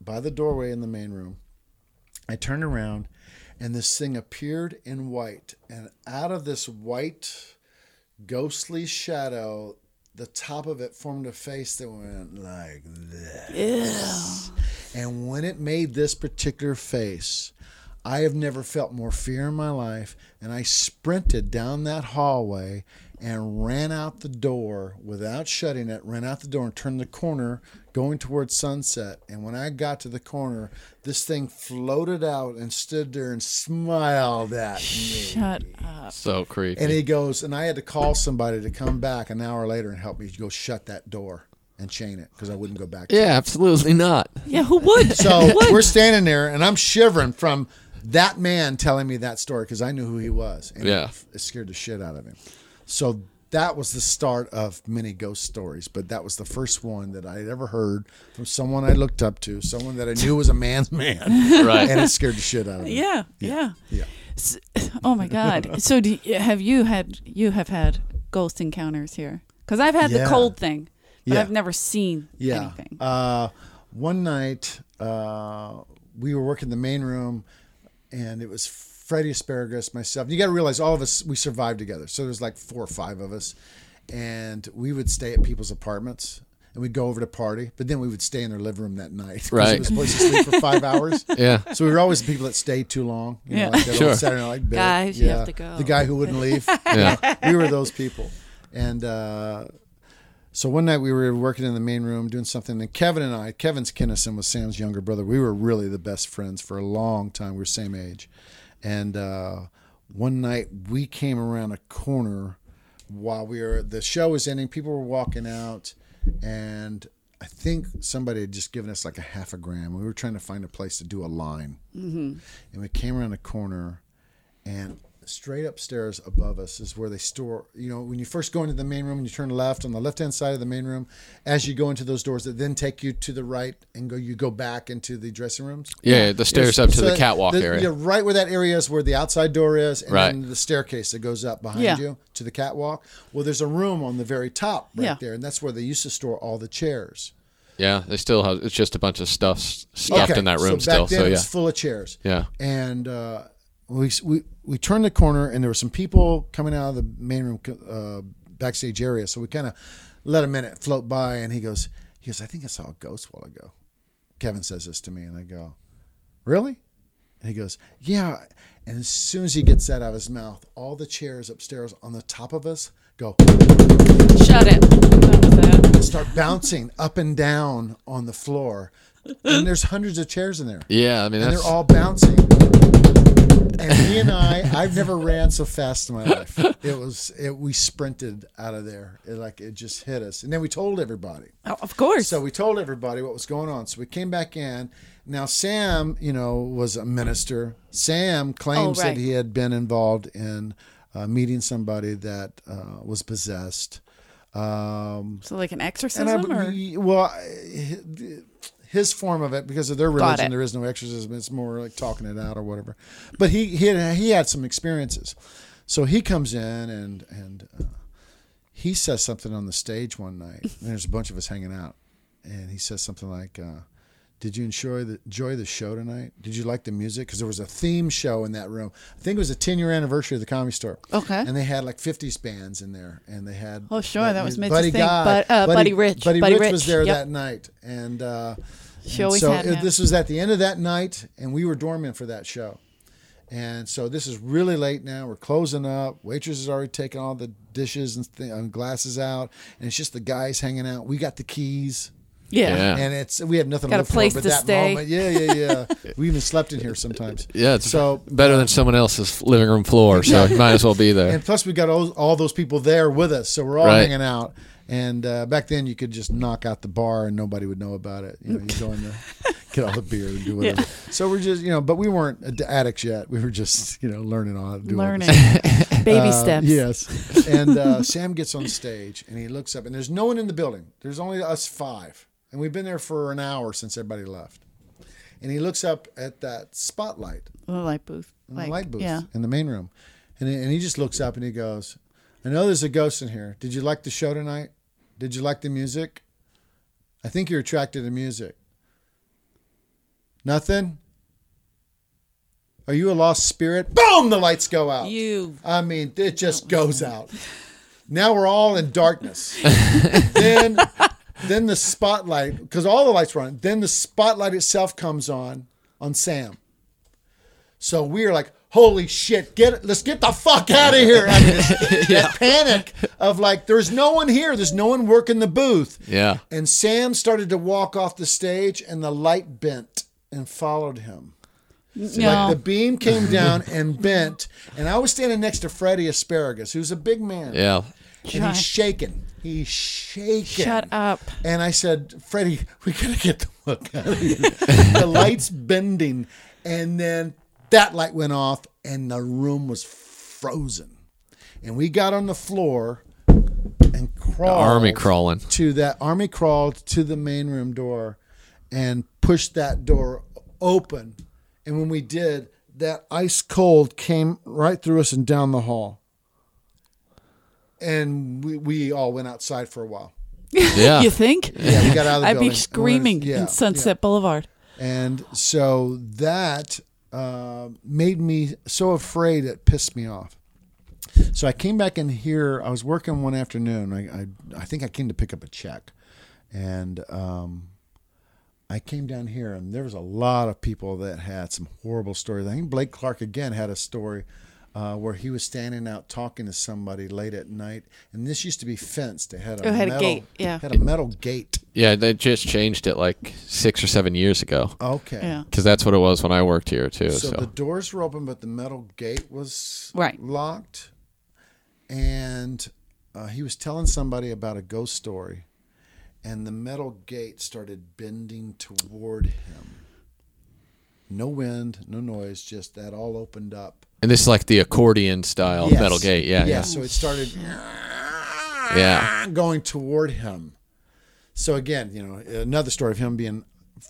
by the doorway in the main room i turned around and this thing appeared in white and out of this white ghostly shadow the top of it formed a face that went like this and when it made this particular face, I have never felt more fear in my life. And I sprinted down that hallway and ran out the door without shutting it, ran out the door and turned the corner going towards sunset. And when I got to the corner, this thing floated out and stood there and smiled at me. Shut up. So creepy. And he goes, and I had to call somebody to come back an hour later and help me go shut that door and chain it because I wouldn't go back. yeah, absolutely not. Yeah, who would? So we're standing there, and I'm shivering from that man telling me that story because I knew who he was. And Yeah. it, it scared the shit out of him. So that was the start of many ghost stories, but that was the first one that I had ever heard from someone I looked up to, someone that I knew was a man's man, Right. and it scared the shit out of me. yeah, yeah. Yeah. S- Oh my God. So do you, have you had you have had ghost encounters here? Because I've had Yeah. the cold thing, but Yeah. I've never seen Yeah. anything. Uh, one night, uh, we were working the main room, and it was Freddie Asparagus, myself. You got to realize all of us we survived together. So there's like four or five of us, and we would stay at people's apartments. And we'd go over to party, but then we would stay in their living room that night. Right. It was supposed to sleep for five hours. Yeah. So we were always the people that stayed too long. You know, Yeah. like that Sure. old Saturday Night bit. Guys, you have to go. The guy who wouldn't leave. Yeah. we were those people. And uh, so one night we were working in the main room doing something, and Kevin and I, Kevin's Kinison was Sam's younger brother. We were really the best friends for a long time. We were same age. And uh, one night we came around a corner while we were, the show was ending, people were walking out, and I think somebody had just given us like a half a gram. We were trying to find a place to do a line. Mm-hmm. And we came around a corner, and straight upstairs above us is where they store. You know, when you first go into the main room and you turn left on the left hand side of the main room, as you go into those doors that then take you to the right and go, you go back into the dressing rooms. Yeah, the stairs up to the catwalk area. Yeah, right where that area is where the outside door is, and Right. then the staircase that goes up behind Yeah. you to the catwalk. Well, there's a room on the very top right Yeah. there, and that's where they used to store all the chairs. Yeah, they still have. It's just a bunch of stuff s- stuffed in that room so still. Then So yeah, was full of chairs. yeah, And uh, we, we we turned the corner, and there were some people coming out of the main room uh, backstage area. So we kind of let a minute float by, and he goes, he goes, I think I saw a ghost while ago. Kevin says this to me, and I go, really? And he goes, yeah. And as soon as he gets that out of his mouth, all the chairs upstairs on the top of us go Shut it. That was that. start bouncing up and down on the floor. And there's hundreds of chairs in there. yeah. I mean, and that's they're all bouncing. And he and I, I've never ran so fast in my life. It was, it, we sprinted out of there. It, like it just hit us, and then we told everybody. Oh, of course. So we told everybody what was going on. So we came back in. Now Sam, you know, was a minister. Sam claims Oh, right. that he had been involved in uh, meeting somebody that uh, was possessed. Um, so like an exorcism, I, or we- well, his form of it, because of their religion, there is no exorcism. It's more like talking it out or whatever. But he he had, he had some experiences, so he comes in and and uh, he says something on the stage one night. And there's a bunch of us hanging out, and he says something like. Uh, did you enjoy the enjoy the show tonight? Did you like the music? Because there was a theme show in that room. I think it was a 10 year anniversary of the Comedy Store. Okay. And they had like 50s bands in there, and they had Oh, sure, that was Mitch's Buddy But, uh, Buddy Rich. Buddy, Buddy Rich, was there yep. that night, and, uh, and so it- this was at the end of that night, and we were doormen for that show. And so this is really late now. We're closing up. Waitress has already taken all the dishes and, th- and glasses out, and it's just the guys hanging out. We got the keys. Yeah. Yeah. And it's we have nothing Got to a live place for but to that stay. moment. Yeah, yeah, yeah. we even slept in here sometimes. yeah. It's So better than someone else's living room floor. So you might as well be there. and plus we got all, all those people there with us, so we're all Right. hanging out. And uh, back then, you could just knock out the bar and nobody would know about it. You know, you go in there, get all the beer and do whatever. So we're just, you know, but we weren't ad- addicts yet. We were just, you know, learning on how all this Learning. Baby uh, steps. Yes. And uh, Sam gets on stage and he looks up, and there's no one in the building. There's only us five. And we've been there for an hour since everybody left. And he looks up at that spotlight The light booth. Like, the light booth Yeah. in the main room. And and he just looks up and he goes, I know there's a ghost in here. Did you like the show tonight? Did you like the music? I think you're attracted to music. Nothing? Are you a lost spirit? Boom! The lights go out. You. I mean, it just goes out. Now we're all in darkness. then, then the spotlight, because all the lights were on. Then the spotlight itself comes on on Sam. So we're like, "Holy shit! Get it! Let's get the fuck out of here!" I mean, it's- that panic of like, "There's no one here. There's no one working the booth." Yeah. And Sam started to walk off the stage, and the light bent and followed him. No. Like the beam came down and bent, and I was standing next to Freddie Asparagus, who's a big man, Yeah. and he's shaking. He's shaking. Shut up. And I said, Freddie, we gotta get the fuck out of here. the light's bending, and then that light went off, and the room was frozen. And we got on the floor and crawled. Army crawling. to that army crawled to the main room door and pushed that door open and when we did that ice cold came right through us and down the hall and we, we all went outside for a while Yeah. You think? yeah we got out of the I'd building be screaming yeah, in Sunset yeah. Boulevard. and so that uh, made me so afraid it pissed me off so I came back in here. I was working one afternoon. I, I, I think I came to pick up a check, and um, I came down here, and there was a lot of people that had some horrible stories. I think Blake Clark again had a story uh, where he was standing out talking to somebody late at night, and this used to be fenced. It had a it had a gate, yeah. had a metal gate. Yeah. They just changed it like six or seven years ago. Okay, Yeah. Because that's what it was when I worked here too. So, So, the doors were open, but the metal gate was Right. locked. And uh, he was telling somebody about a ghost story, and the metal gate started bending toward him. No wind, no noise, just that all opened up. And this is like the accordion style Yes. metal gate. Yeah, yeah. So it started Yeah. going toward him. So again, you know, another story of him being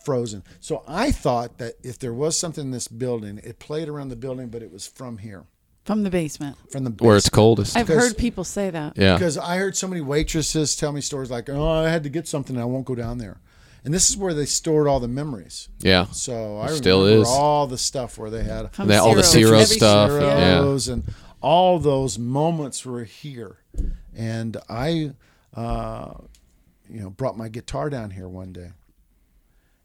frozen. So I thought that if there was something in this building, it played around the building, but it was from here, From the basement. from the basement. Where it's coldest. I've Because- heard people say that. yeah. Because I heard so many waitresses tell me stories like, "Oh, I had to get something, and I won't go down there." And this is where they stored all the memories. Yeah. So I still remember is. all the stuff where they had From They- all the Ciro. Ciro Every- stuff. Yeah. Yeah. And all those moments were here. And I, uh, you know, brought my guitar down here one day,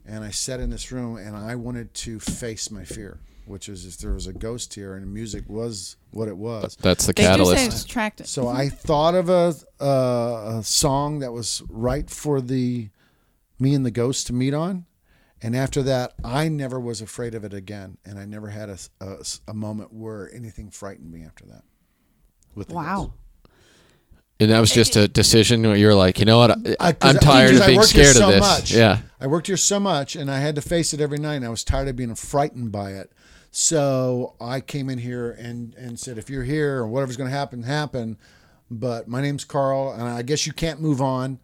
and I sat in this room, and I wanted to face my fear, which is if there was a ghost here and music was what it was. That's the They do say catalyst. it's. So I thought of a, a a song that was right for the me and the ghost to meet on, and after that, I never was afraid of it again, and I never had a, a, a moment where anything frightened me after that. With the Wow. ghost. And that was just a decision where you're like, you know what? I, I- 'cause I'm tired because of being worked here scared of this. much. Yeah. I worked here so much, and I had to face it every night, and I was tired of being frightened by it. So I came in here and and said, if you're here or whatever's going to happen, happen. But my name's Carl, and I guess you can't move on.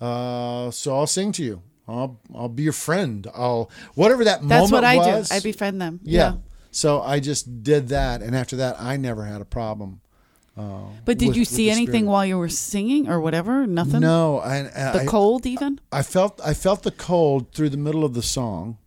Uh, so I'll sing to you. I'll I'll be your friend. I'll whatever that That's moment what I was. do. I befriend them. yeah. So I just did that, and after that, I never had a problem. But did with- you see anything spirit. while you were singing or whatever? Nothing. No, The I, cold even. I felt I felt the cold through the middle of the song,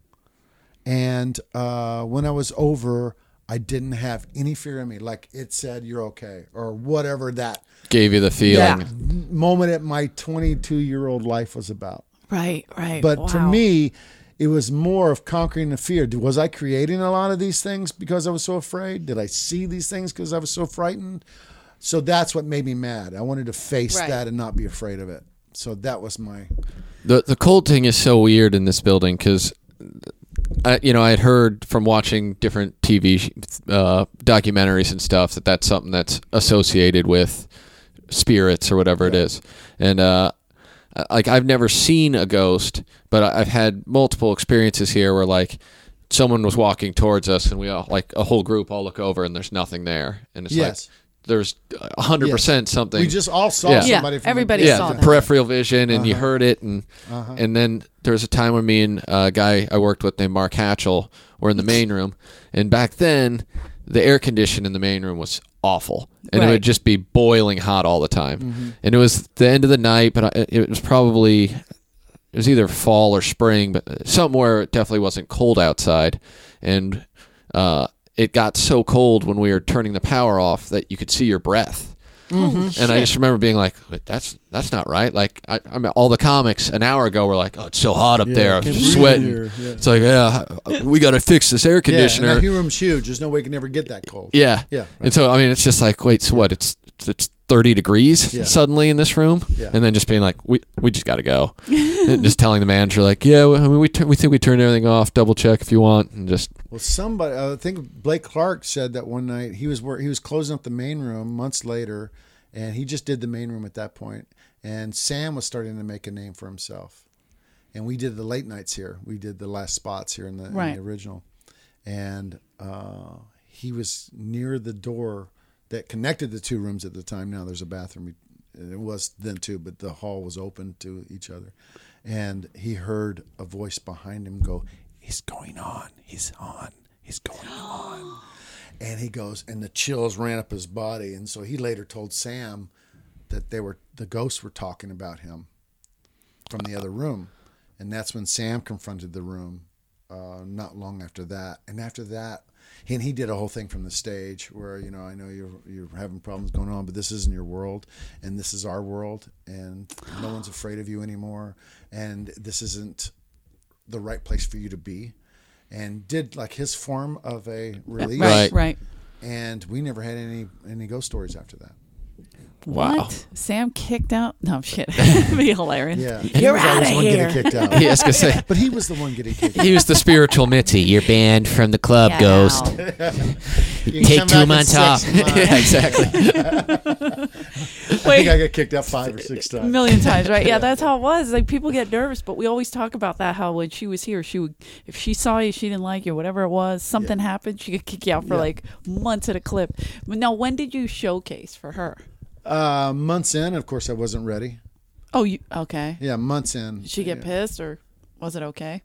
and uh, when I was over, I didn't have any fear in me. Like it said, "You're okay," or whatever that Gave you the feeling. that moment at my 22 year old life was about. Right. Right. But to me, it was more of conquering the fear. Was I creating a lot of these things because I was so afraid? Did I see these things because I was so frightened? So that's what made me mad. I wanted to face Right. that and not be afraid of it. So that was my The the cold thing is so weird in this building because, I you know I had heard from watching different TV uh, documentaries and stuff that that's something that's associated with spirits or whatever it is, and uh, like I've never seen a ghost, but I've had multiple experiences here where like someone was walking towards us and we all like a whole group all look over and there's nothing there, and it's Yes. Like there's a hundred percent something We just all saw Yeah. Yeah, somebody. from everybody the, yeah, saw that. peripheral vision, and you Uh-huh. heard it, and and then there was a time when me and a guy I worked with named Mark Hatchell were in the main room, and back then the air condition in the main room was awful, and it would just be boiling hot all the time, Mm-hmm. and it was the end of the night, but it was probably it was either fall or spring, but somewhere it definitely wasn't cold outside, and uh, it got so cold when we were turning the power off that you could see your breath. Holy And I just remember being like, "Wait, "That's that's not right." Like, I, I mean, all the comics an hour ago were like, "Oh, it's so hot up Yeah, there, I'm can't sweating." here, yeah. It's like, yeah, we got to fix this air Yeah, conditioner. and that room's huge. There's no way it can ever get that cold. Yeah, Yeah, And so, I mean, it's just like, wait, so what? It's it's thirty degrees Yeah. suddenly in this room, Yeah. and then just being like, we we just got to go, and just telling the manager like, yeah, well, I mean, we tur- we think we turned everything off. Double check if you want, and just Well, somebody, I think Blake Clark said that one night he was wor- he was closing up the main room months later, and he just did the main room at that point. And Sam was starting to make a name for himself, and we did the late nights here. We did the last spots here in the, in the original, and uh, he was near the door that connected the two rooms at the time. Now there's a bathroom. It was then too, but the hall was open to each other, and he heard a voice behind him go, "He's going on. He's on. He's going on." And he goes, and the chills ran up his body. And so he later told Sam that they were the ghosts were talking about him from the other room, and that's when Sam confronted the room. Uh, not long after that, and after that, and he did a whole thing from the stage where you know I know you're you're having problems going on, but this isn't your world, and this is our world, and no one's afraid of you anymore, and this isn't the right place for you to be, and did like his form of a release, Right. Right. Right. and we never had any any ghost stories after that. Wow. What? Sam kicked out? No shit. It'd be hilarious. Yeah, You're he was always outta the one getting here. kicked out. yeah, I was gonna say But he was the one getting kicked out. he was the spiritual Mitzi. You're banned from the club, Get Ghost. out. You can Take come two back in months six off. months. yeah, exactly. Wait, think I got kicked out five or six a times. million times, right? Yeah, that's how it was. Like people get nervous, but we always talk about that. How when she was here, she would, if she saw you, she didn't like you, whatever it was, something happened, she could kick you out for Yeah. like months at a clip. But now, when did you showcase for her? Uh, months in, of course, I wasn't ready. Oh, you okay? Yeah, months in. Did she get yeah. pissed or was it okay?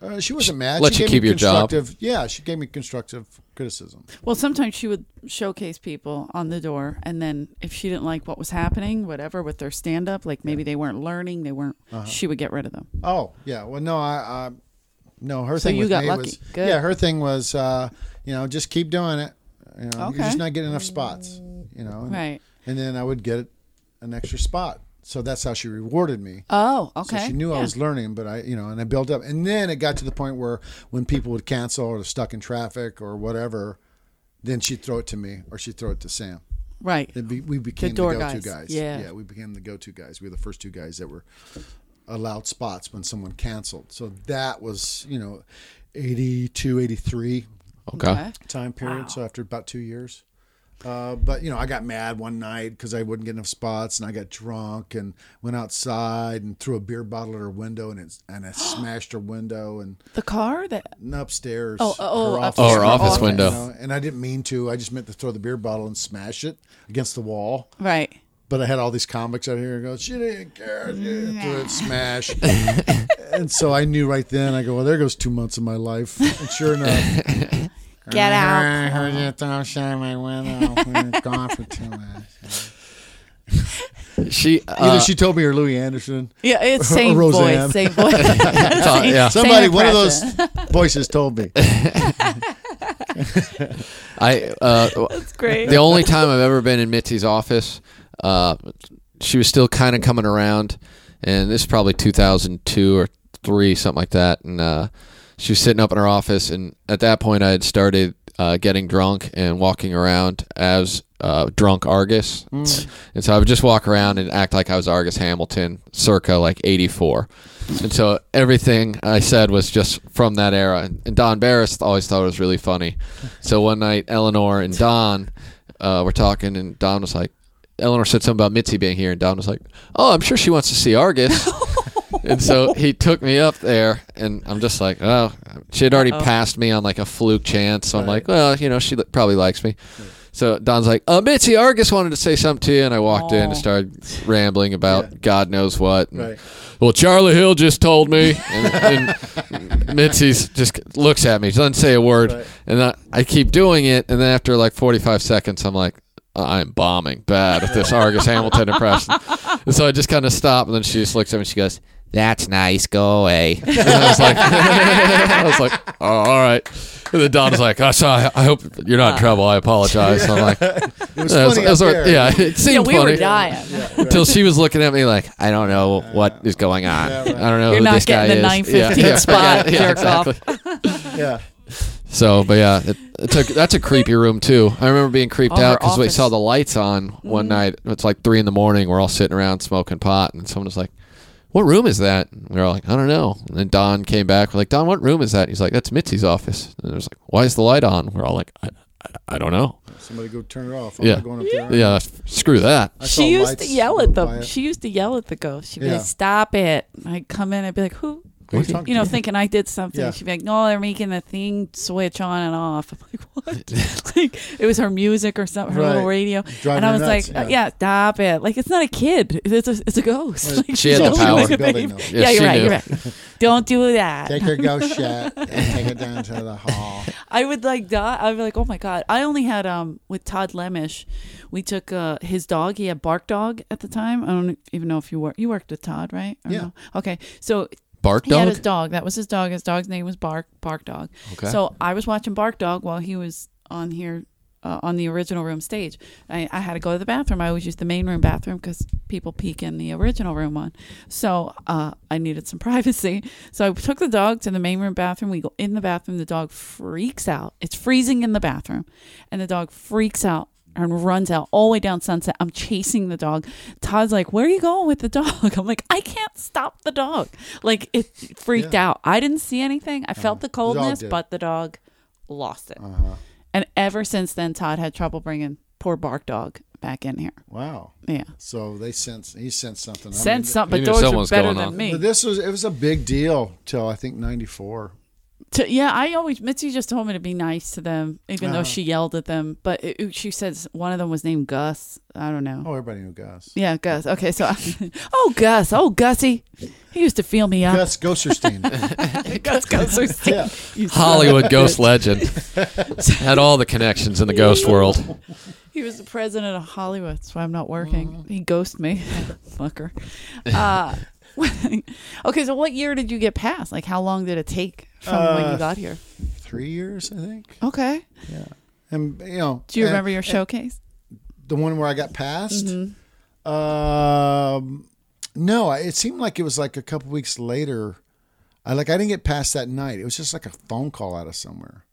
Uh, she wasn't mad. Let she you gave keep me your job. Yeah, she gave me constructive criticism. Well, sometimes she would showcase people on the door, and then if she didn't like what was happening, whatever with their stand up, like maybe they weren't learning, they weren't, Uh-huh. she would get rid of them. Oh yeah. Well, no, I, I no. Her So thing you with got me lucky. was Good. yeah. Her thing was uh, you know just keep doing it. You know, Okay. you're just not getting enough spots. You know, and, Right. And then I would get an extra spot. So that's how she rewarded me. Oh, So okay. she knew I was learning, but I, you know, and I built up. And then it got to the point where when people would cancel or stuck in traffic or whatever, then she'd throw it to me or she'd throw it to Sam. Right. Be, we became the, door go-to guys. guys. Yeah. yeah, we became the go-to guys. We were the first two guys that were allowed spots when someone canceled. So that was, you know, 82, 83 Okay. time period. Wow. So after about two years. Uh, but you know, I got mad one night because I wouldn't get enough spots, and I got drunk and went outside and threw a beer bottle at her window, and it and I smashed her window and, The car that upstairs. Oh, oh, her upstairs. Oh, her office office. window. you know, and I didn't mean to. I just meant to throw the beer bottle and smash it against the wall. right. But I had all these comics out here and go, she didn't care. She didn't do it, smash. and so I knew right then, I go, well, there goes two months of my life. And sure enough, Get out. I heard you throw shit out my window. We were gone for two months. She Either uh, she told me or Louie Anderson. Yeah, it's same voice, same voice. uh, yeah. Somebody, Same one of those voices told me. I uh, That's great. the only time I've ever been in Mitzi's office, uh, she was still kind of coming around, and this is probably 2002 or three, something like that. And uh, she was sitting up in her office, and at that point, I had started uh, getting drunk and walking around as uh, drunk Argus, and so I would just walk around and act like I was Argus Hamilton, circa like '84. And so everything I said was just from that era. And and Don Barris always thought it was really funny. So one night, Eleanor and Don uh, were talking, and Don was like, Eleanor said something about Mitzi being here, and Don was like, "Oh, I'm sure she wants to see Argus." and so he took me up there, and I'm just like, "Oh, she had already Uh-oh. passed me on like a fluke chance." So I'm Right. like, "Well, you know, she li- probably likes me." So Don's like, uh, Mitzi, Argus wanted to say something to you, and I walked in Aw. and started rambling about. God knows what. and, Right. Well, Charlie Hill just told me, and, and Mitzi's just looks at me, doesn't say a word, Right. and I, I keep doing it, and then after like 45 seconds, I'm like, I'm bombing bad at this Argus Hamilton impression, and so I just kind of stop, and then she just looks at me, and she goes, "That's nice, go away." And I was like, I was like, oh, all right. And then Don's like, oh, sorry, I hope you're not in trouble. I apologize. So I'm like, It was yeah, funny it was- up it was- there. yeah, it seemed yeah, we funny were dying. until she was looking at me like, I don't know what is going on. Yeah, right. I don't know You're who this guy is. getting the is. 915 spot, jerk off. exactly. Yeah. So, but yeah, it, it's a, that's a creepy room too. I remember being creeped Oh, out because we saw the lights on one Mhm. night. It's like three in the morning. We're all sitting around smoking pot, and someone was like, "What room is that?" And we are all like, "I don't know." And then Don came back. We're like, "Don, what room is that?" And He's like, "That's Mitzi's office." And it was like, "Why is the light on?" We're all like, "I, I, I don't know." Somebody go turn it off. I'm Yeah. not going up there. Yeah, screw that. I She used to yell at by them. She used to yell at the ghost. She'd be Yeah. like, "Stop it!" I'd come in. I'd be like, "Who?" What you You know, about? thinking I did something. Yeah. She'd be like, "No, they're making the thing switch on and off." I'm like, "What?" like it was her music or something, her little radio. Driving and I was nuts, like, yeah. "Yeah, stop it!" Like it's not a kid. It's a it's a ghost. Well, Like, she had the do power. it, Building, Yeah, Yeah, you're right. knew. You're right. Don't do that. Take her ghost shot and take it down to the hall. I would like die. I'd be like, oh my god. I only had um with Todd Lemish, we took uh his dog. He had Bark Dog at the time. I don't even know if you worked. You worked with Todd, right? Or Yeah. no? Okay. So Bark he had dog. his dog. That was his dog. His dog's name was Bark. Bark Dog. Okay. So I was watching Bark Dog while he was on here. Uh, on the original room stage, I, I had to go to the bathroom. I always use the main room bathroom because people peek in the original room one. So uh, I needed some privacy. So I took the dog to the main room bathroom. We go in the bathroom. The dog freaks out. It's freezing in the bathroom, and the dog freaks out and runs out all the way down Sunset. I'm chasing the dog. Todd's like, "Where are you going with the dog?" I'm like, "I can't stop the dog." Like it freaked Yeah. out. I didn't see anything. I felt the The coldness, did. but the dog lost it. Uh-huh. And ever since then, Todd had trouble bringing poor Bark Dog back in here. Wow. Yeah. So they sensed he sensed something. I mean, Sent something, but knew those something were better than me. But this was it was a big deal till I think '94. To, yeah, I always Mitzi just told me to be nice to them, even though Uh-huh. she yelled at them. But it, it- she says one of them was named Gus. I don't know. Oh, everybody knew Gus. Yeah, Gus. Okay, so oh Gus, oh Gussie, he used to feel me up. Gus Goserstein. Gus, Gus, yeah. Hollywood ghost legend. Had all the connections in the ghost world. He was the president of Hollywood. That's why I'm not working. Mm-hmm. He ghosted me, fucker. Uh, okay, so what year did you get passed? Like, how long did it take from when Uh, you got here? Three years, I think. Okay. Yeah. And you know, Do you and- remember your showcase? the one where I got passed? Mm-hmm. Um, no, I- it seemed like it was like a couple weeks later. I like I didn't get passed that night. It was just like a phone call out of somewhere.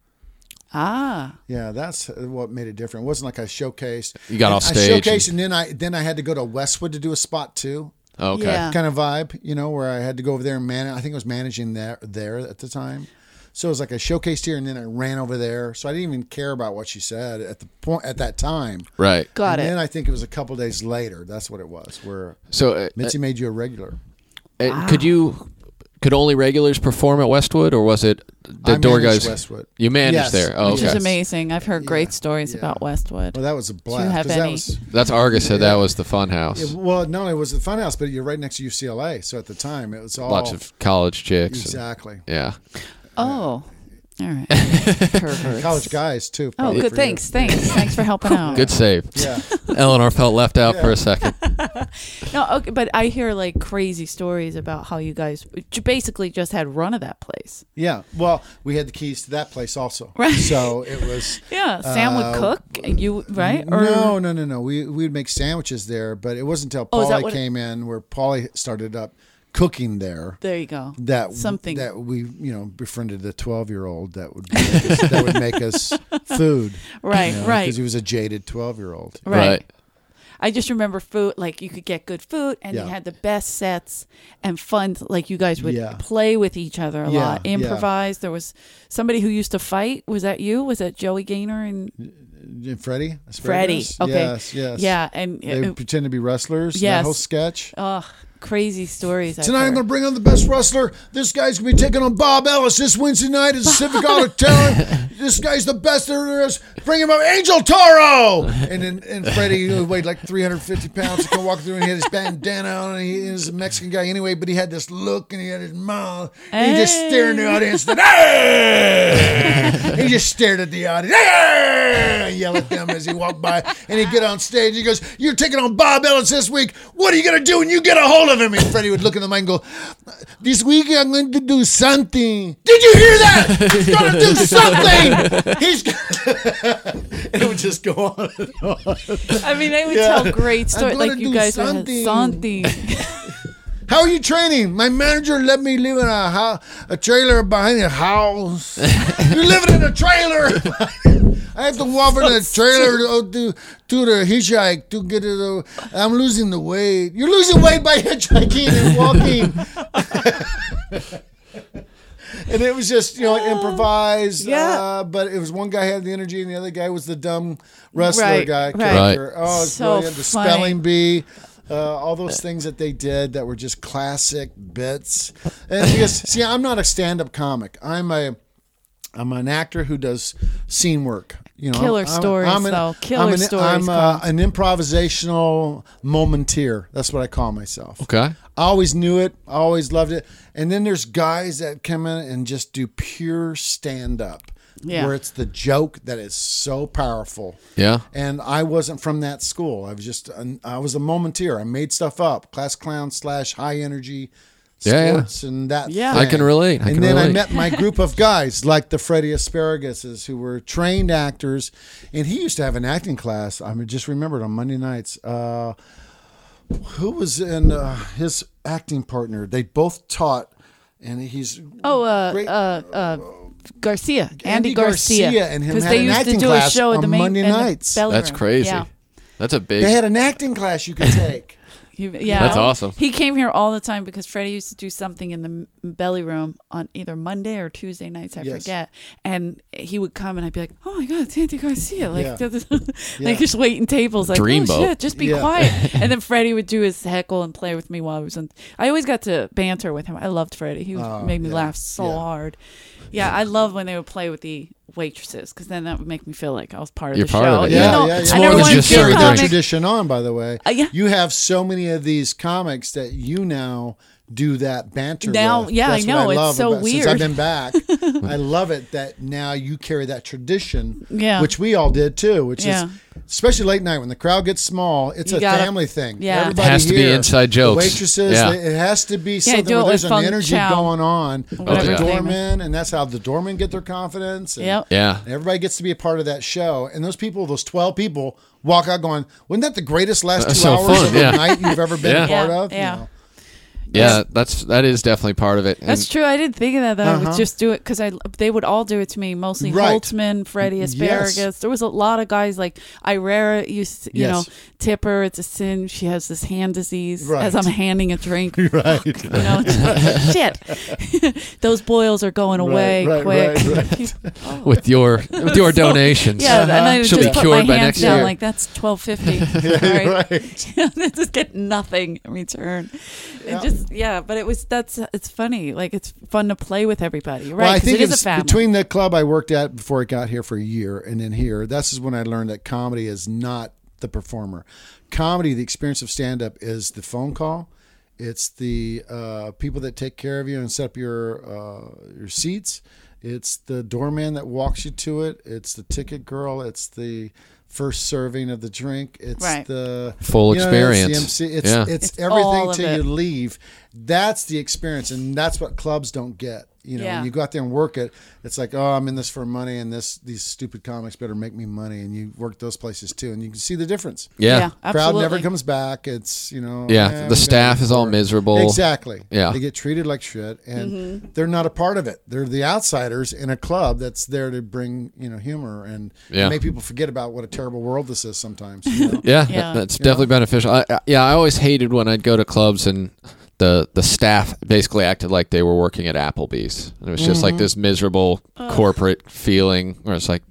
Ah, Yeah, that's what made it different. It wasn't like I showcased. You got And off I stage showcased, and then I then I had to go to Westwood to do a spot too. Okay. Yeah. kind of vibe, you know, where I had to go over there and man. I think I was managing there there at the time. So it was like I showcased here, and then I ran over there. So I didn't even care about what she said at the point at that time. Right. got it. and it. then I think it was a couple days later. That's what it was. Where So, uh, Mitzi made you a regular. uh, could you, could only regulars perform at Westwood, or was it the I door guys? Westwood. You managed Yes. there. Oh, Which okay. is amazing. I've heard great Yeah, stories yeah. about Westwood. Well, that was a blast. have 'cause that was- That's Argus said that was the fun house. it- well, not only was it Funhouse, but you're right next to UCLA. So at the time, it was all Lots of college chicks. and- exactly yeah. Oh, all right. College guys too. Oh, good. for you. Thanks. Thanks. Thanks for helping out. Good save. Yeah. Eleanor felt left out for a second. No, okay, but I hear like crazy stories about how you guys basically just had run of that place. Yeah. Well, we had the keys to that place also. Right. So it was. Yeah, Sam Uh, would cook. and You right? Or no, no, no, no. We we would make sandwiches there, but it wasn't until Oh, is Pauly what it- came in where Pauly started up cooking there. There you go. That Something. that we you know befriended a twelve year old that would make us, that would make us food. Right, right. Because he was a jaded twelve year old. Right. Right. I just remember food like you could get good food and Yeah. you had the best sets and fun like you guys would Yeah. play with each other a Yeah, lot, yeah. improvise. There was somebody who used to fight. Was that you? Was that Joey Gaynor and And Freddie. Freddie? Okay. Yes. Yes. Yeah, and They uh, pretend to be wrestlers. Yes. That whole sketch. oh, crazy stories. I've Tonight I'm heard. going to bring on the best wrestler. This guy's going to be taking on Bob Ellis this Wednesday night at the Civic Auditorium. this guy's the best there is. Bring him up, Angel Toro. And then and Freddie, who weighed like 350 pounds, come walk through and he had his bandana on and he was a Mexican guy anyway, but he had this look and he had his mouth. And he just stared at the audience. And, "Hey!" he just stared at the audience. "Hey!" Yell at them as he walked by. And he'd get on stage. He goes, You're taking on Bob Ellis this week. What are you going to do when you get a hold of him? And Freddie would look at the mic and go, This week I'm going to do something. Did you hear that? He's to do something. He's gonna... it would just go on and on. I mean, they would Yeah. tell great stories. gonna Like you do guys would have something. something. How are you training? My manager let me live in a house, a trailer behind a house. You're living in a trailer. I have to walk in the trailer to, to, to the hitchhike to get it. uh, I'm losing the weight. You're losing weight by hitchhiking and walking. And it was just, you know, improvised. Yeah. Uh, but it was one guy had the energy and the other guy was the dumb wrestler Right, guy right. character. Oh, it's So brilliant. The funny. spelling bee. Uh, all those things that they did that were just classic bits. And because see, I'm not a stand-up comic. I'm a I'm an actor who does scene work. You know, Killer I'm- I'm- stories, I'm an, though. Killer I'm an, stories, I'm uh, Colin. an improvisational momenteer. That's what I call myself. Okay. I always knew it. I always loved it. And then there's guys that come in and just do pure stand up. Yeah. Where it's the joke that is so powerful. Yeah. And I wasn't from that school. I was just, I was a momenteer. I made stuff up. Class clown slash high energy Yeah, yeah. and that. Yeah. thing. I can relate. I and can then I met my group of guys like the Freddie Asparaguses who were trained actors. And he used to have an acting class. I mean, just remembered on Monday nights. Uh, who was in uh, his acting partner? They both taught. And he's Oh, uh, Great. uh, uh, Garcia, Andy, Andy Garcia, Garcia and him because had they an used to do a show at on the main Monday in the nights. That's room. crazy. Yeah. That's a big. They had an acting class you could take. He- yeah, That's awesome. He came here all the time because Freddie used to do something in the m- belly room on either Monday or Tuesday nights. I Yes. forget. And he would come, and I'd be like, "Oh my God, it's Andy Garcia!" Like, Yeah. like Yeah. just waiting tables. Like, oh, Dreamboat. oh shit, just be Yeah. quiet. and then Freddie would do his heckle and play with me while I was on. I always got to banter with him. I loved Freddie. He was, Oh, made me yeah. laugh so Yeah. hard. Yeah, I love when they would play with the waitresses because then that would make me feel like I was part of You're the part show. of it, You yeah. know, Yeah, yeah, It's. I more never than just to carry that serving. comic. tradition on, by the way. Uh, yeah. You have so many of these comics that you now do that banter. Now- with. yeah, I know. What I It's love so about, Since I've been back, I love it that now you carry that tradition, Yeah. which we all did too. Which Yeah. is especially late night when the crowd gets small. It's You a gotta- family thing. yeah. It Everybody has to be inside jokes. Waitresses, Yeah. it has to be Yeah, something where there's an energy Chow. going on. Whatever With the his name doormen, and that's how the doormen get their confidence. And Yep. Yeah. and everybody gets to be a part of that show. And those people, those 12 people, walk out going, Wasn't that the greatest last two so hours fun, of the yeah. night you've ever been Yeah. a part Yeah, of? You yeah. know. Yeah, that's that is definitely part of it. And That's true. I didn't think of that. That I Uh-huh. would just do it because I they would all do it to me. Mostly Right. Holtzman, Freddie Yes. Asparagus. There was a lot of guys like Irera used. You Yes. know, Tipper. It's a sin. She has this hand disease. Right. As I'm handing a drink. Right. You know, shit. Those boils are going away right, quick. right, Oh. with your with your donations. Yeah, and I She'll just be put cured my by hands next down year. like that's twelve fifty. right. right. just get nothing in return. Yeah. And just yeah, but it was that's it's funny. Like it's fun to play with everybody, right? Well, I think it is it's a family. between the club I worked at before I got here for a year and then here. This is when I learned that comedy is not the performer. Comedy, the experience of stand up, is the phone call. It's the uh, people that take care of you and set up your uh, your seats. It's the doorman that walks you to it. It's the ticket girl. It's the first serving of the drink. It's Right. the Full you know, it's the experience. MC. It's Yeah. it's, It's everything till it. you leave. That's the experience, and that's what clubs don't get. You know, Yeah. when you go out there and work it, it's like, oh, I'm in this for money, and this these stupid comics better make me money, and you work those places too, and you can see the difference. Yeah. yeah Crowd never comes back. It's you know, Yeah, eh, the staff is all miserable. Exactly. Yeah. they get treated like shit, and Mm-hmm. they're not a part of it. They're the outsiders in a club that's there to bring you know humor and Yeah. make people forget about what a terrible world this is sometimes. You know? Yeah, Yeah. that's definitely beneficial. I, I- yeah, I always hated when I'd go to clubs and the the staff basically acted like they were working at Applebee's. And it was just Mm-hmm. like this miserable corporate feeling where it's like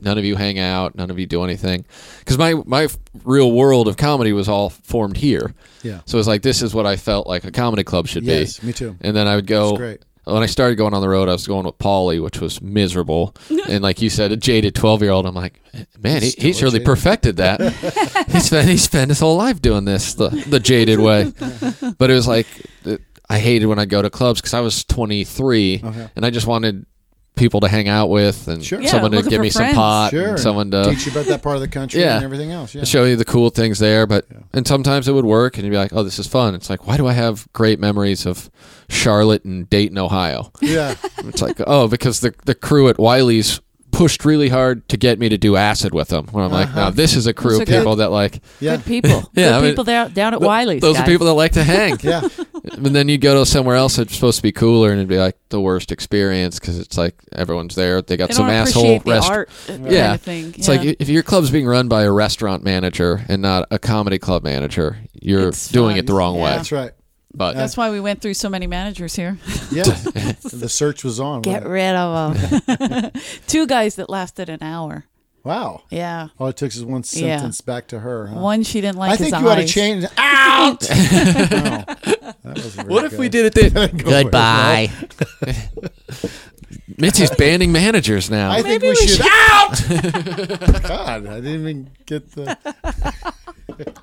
none of you hang out, none of you do anything. Because my my real world of comedy was all formed here. Yeah. So it was like this is what I felt like a comedy club should Yes, be. me too. And then I would go. That's great. When I started going on the road, I was going with Pauly, which was miserable. and like you said, a jaded twelve-year-old. I'm like, man, he, He's he's really jaded. perfected that. he spent he spent his whole life doing this the the jaded way. But it was like it, I hated when I go to clubs because I was 23 Okay. and I just wanted people to hang out with and Sure. Yeah, someone to give for me some pot Sure. and someone to teach you about that part of the country Yeah. and everything else. Yeah. show you the cool things there. But and sometimes it would work, and you'd be like, "Oh, this is fun." It's like, why do I have great memories of Charlotte and Dayton, Ohio? Yeah. It's like, oh, because the the crew at Wiley's pushed really hard to get me to do acid with them. When I'm like, Uh-huh. now this is a crew of are good- people that like, Yeah. Good people. Yeah, Good I mean, people down, down at th- Wiley's. those guys. are people that like to hang. Yeah. And then you go to somewhere else that's supposed to be cooler, and it'd be like the worst experience because it's like everyone's there. They got They some don't asshole appreciate the rest- art uh, kind Yeah. of thing. It's like if your club's being run by a restaurant manager and not a comedy club manager, you're It's doing fun. it the wrong way. That's right. But That's why we went through so many managers here. Yeah. the search was on. Get wasn't rid of them. Two guys that lasted an hour. Wow. Yeah. All it took is one Yeah. sentence back to her. Huh? One she didn't like I think his you ought to change. Out. no, that what if we did it? Then? Goodbye. Mitzi's banning managers now. I think we, we should. should- Out. God, I didn't even get the.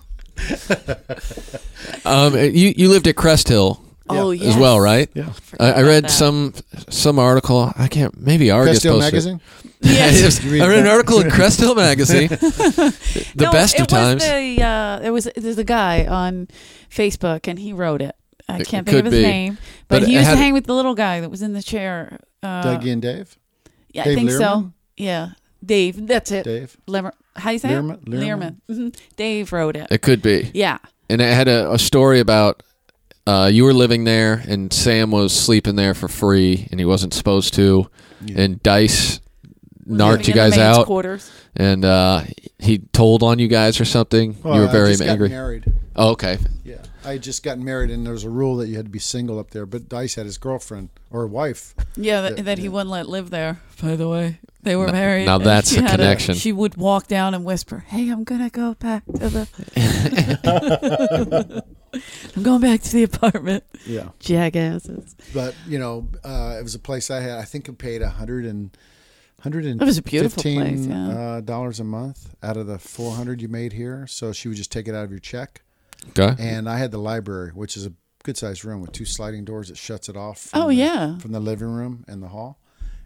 Um, you you lived at Crest Hill Oh, Yeah. yes. as well, right? Yeah. I, I read that. some some article. I can't. Maybe Argus Crest Hill posted. magazine. Yes. Yes. Did read I read an article in Crest Hill magazine. the no, best it of times. Was the, uh, it was there's a guy on Facebook and he wrote it. I can't think of his be. name, but, But he used had- to hang with the little guy that was in the chair. Uh, Dougie and Dave. yeah, Dave I think so. Yeah, Dave. That's it. Dave. Lemmer, how you say Learman? it? Learman? Mhm. Dave wrote it. it could be. Yeah. and it had a, a story about uh, you were living there and Sam was sleeping there for free and he wasn't supposed to, and Dice narked Living you in the guys maid's out Quarters. and uh, he told on you guys or something. Well, you were I very just got angry. married. Oh, okay. Yeah, I just got married, and there was a rule that you had to be single up there. But Dice had his girlfriend or wife. Yeah, that, Yeah, that he yeah. wouldn't let live there. By the way, they were married. now that's she the had a- connection. she would walk down and whisper, "Hey, I'm gonna go back to the. I'm going back to the apartment." Yeah, Jackasses. but you know, uh, it was a place I had. I think it paid a hundred and hundred and It was a beautiful place, yeah. uh, dollars a month out of the four hundred you made here. So she would just take it out of your check. Okay. And I had the library, which is a good sized room with two sliding doors that shuts it off. From Oh the- yeah. from the living room and the hall,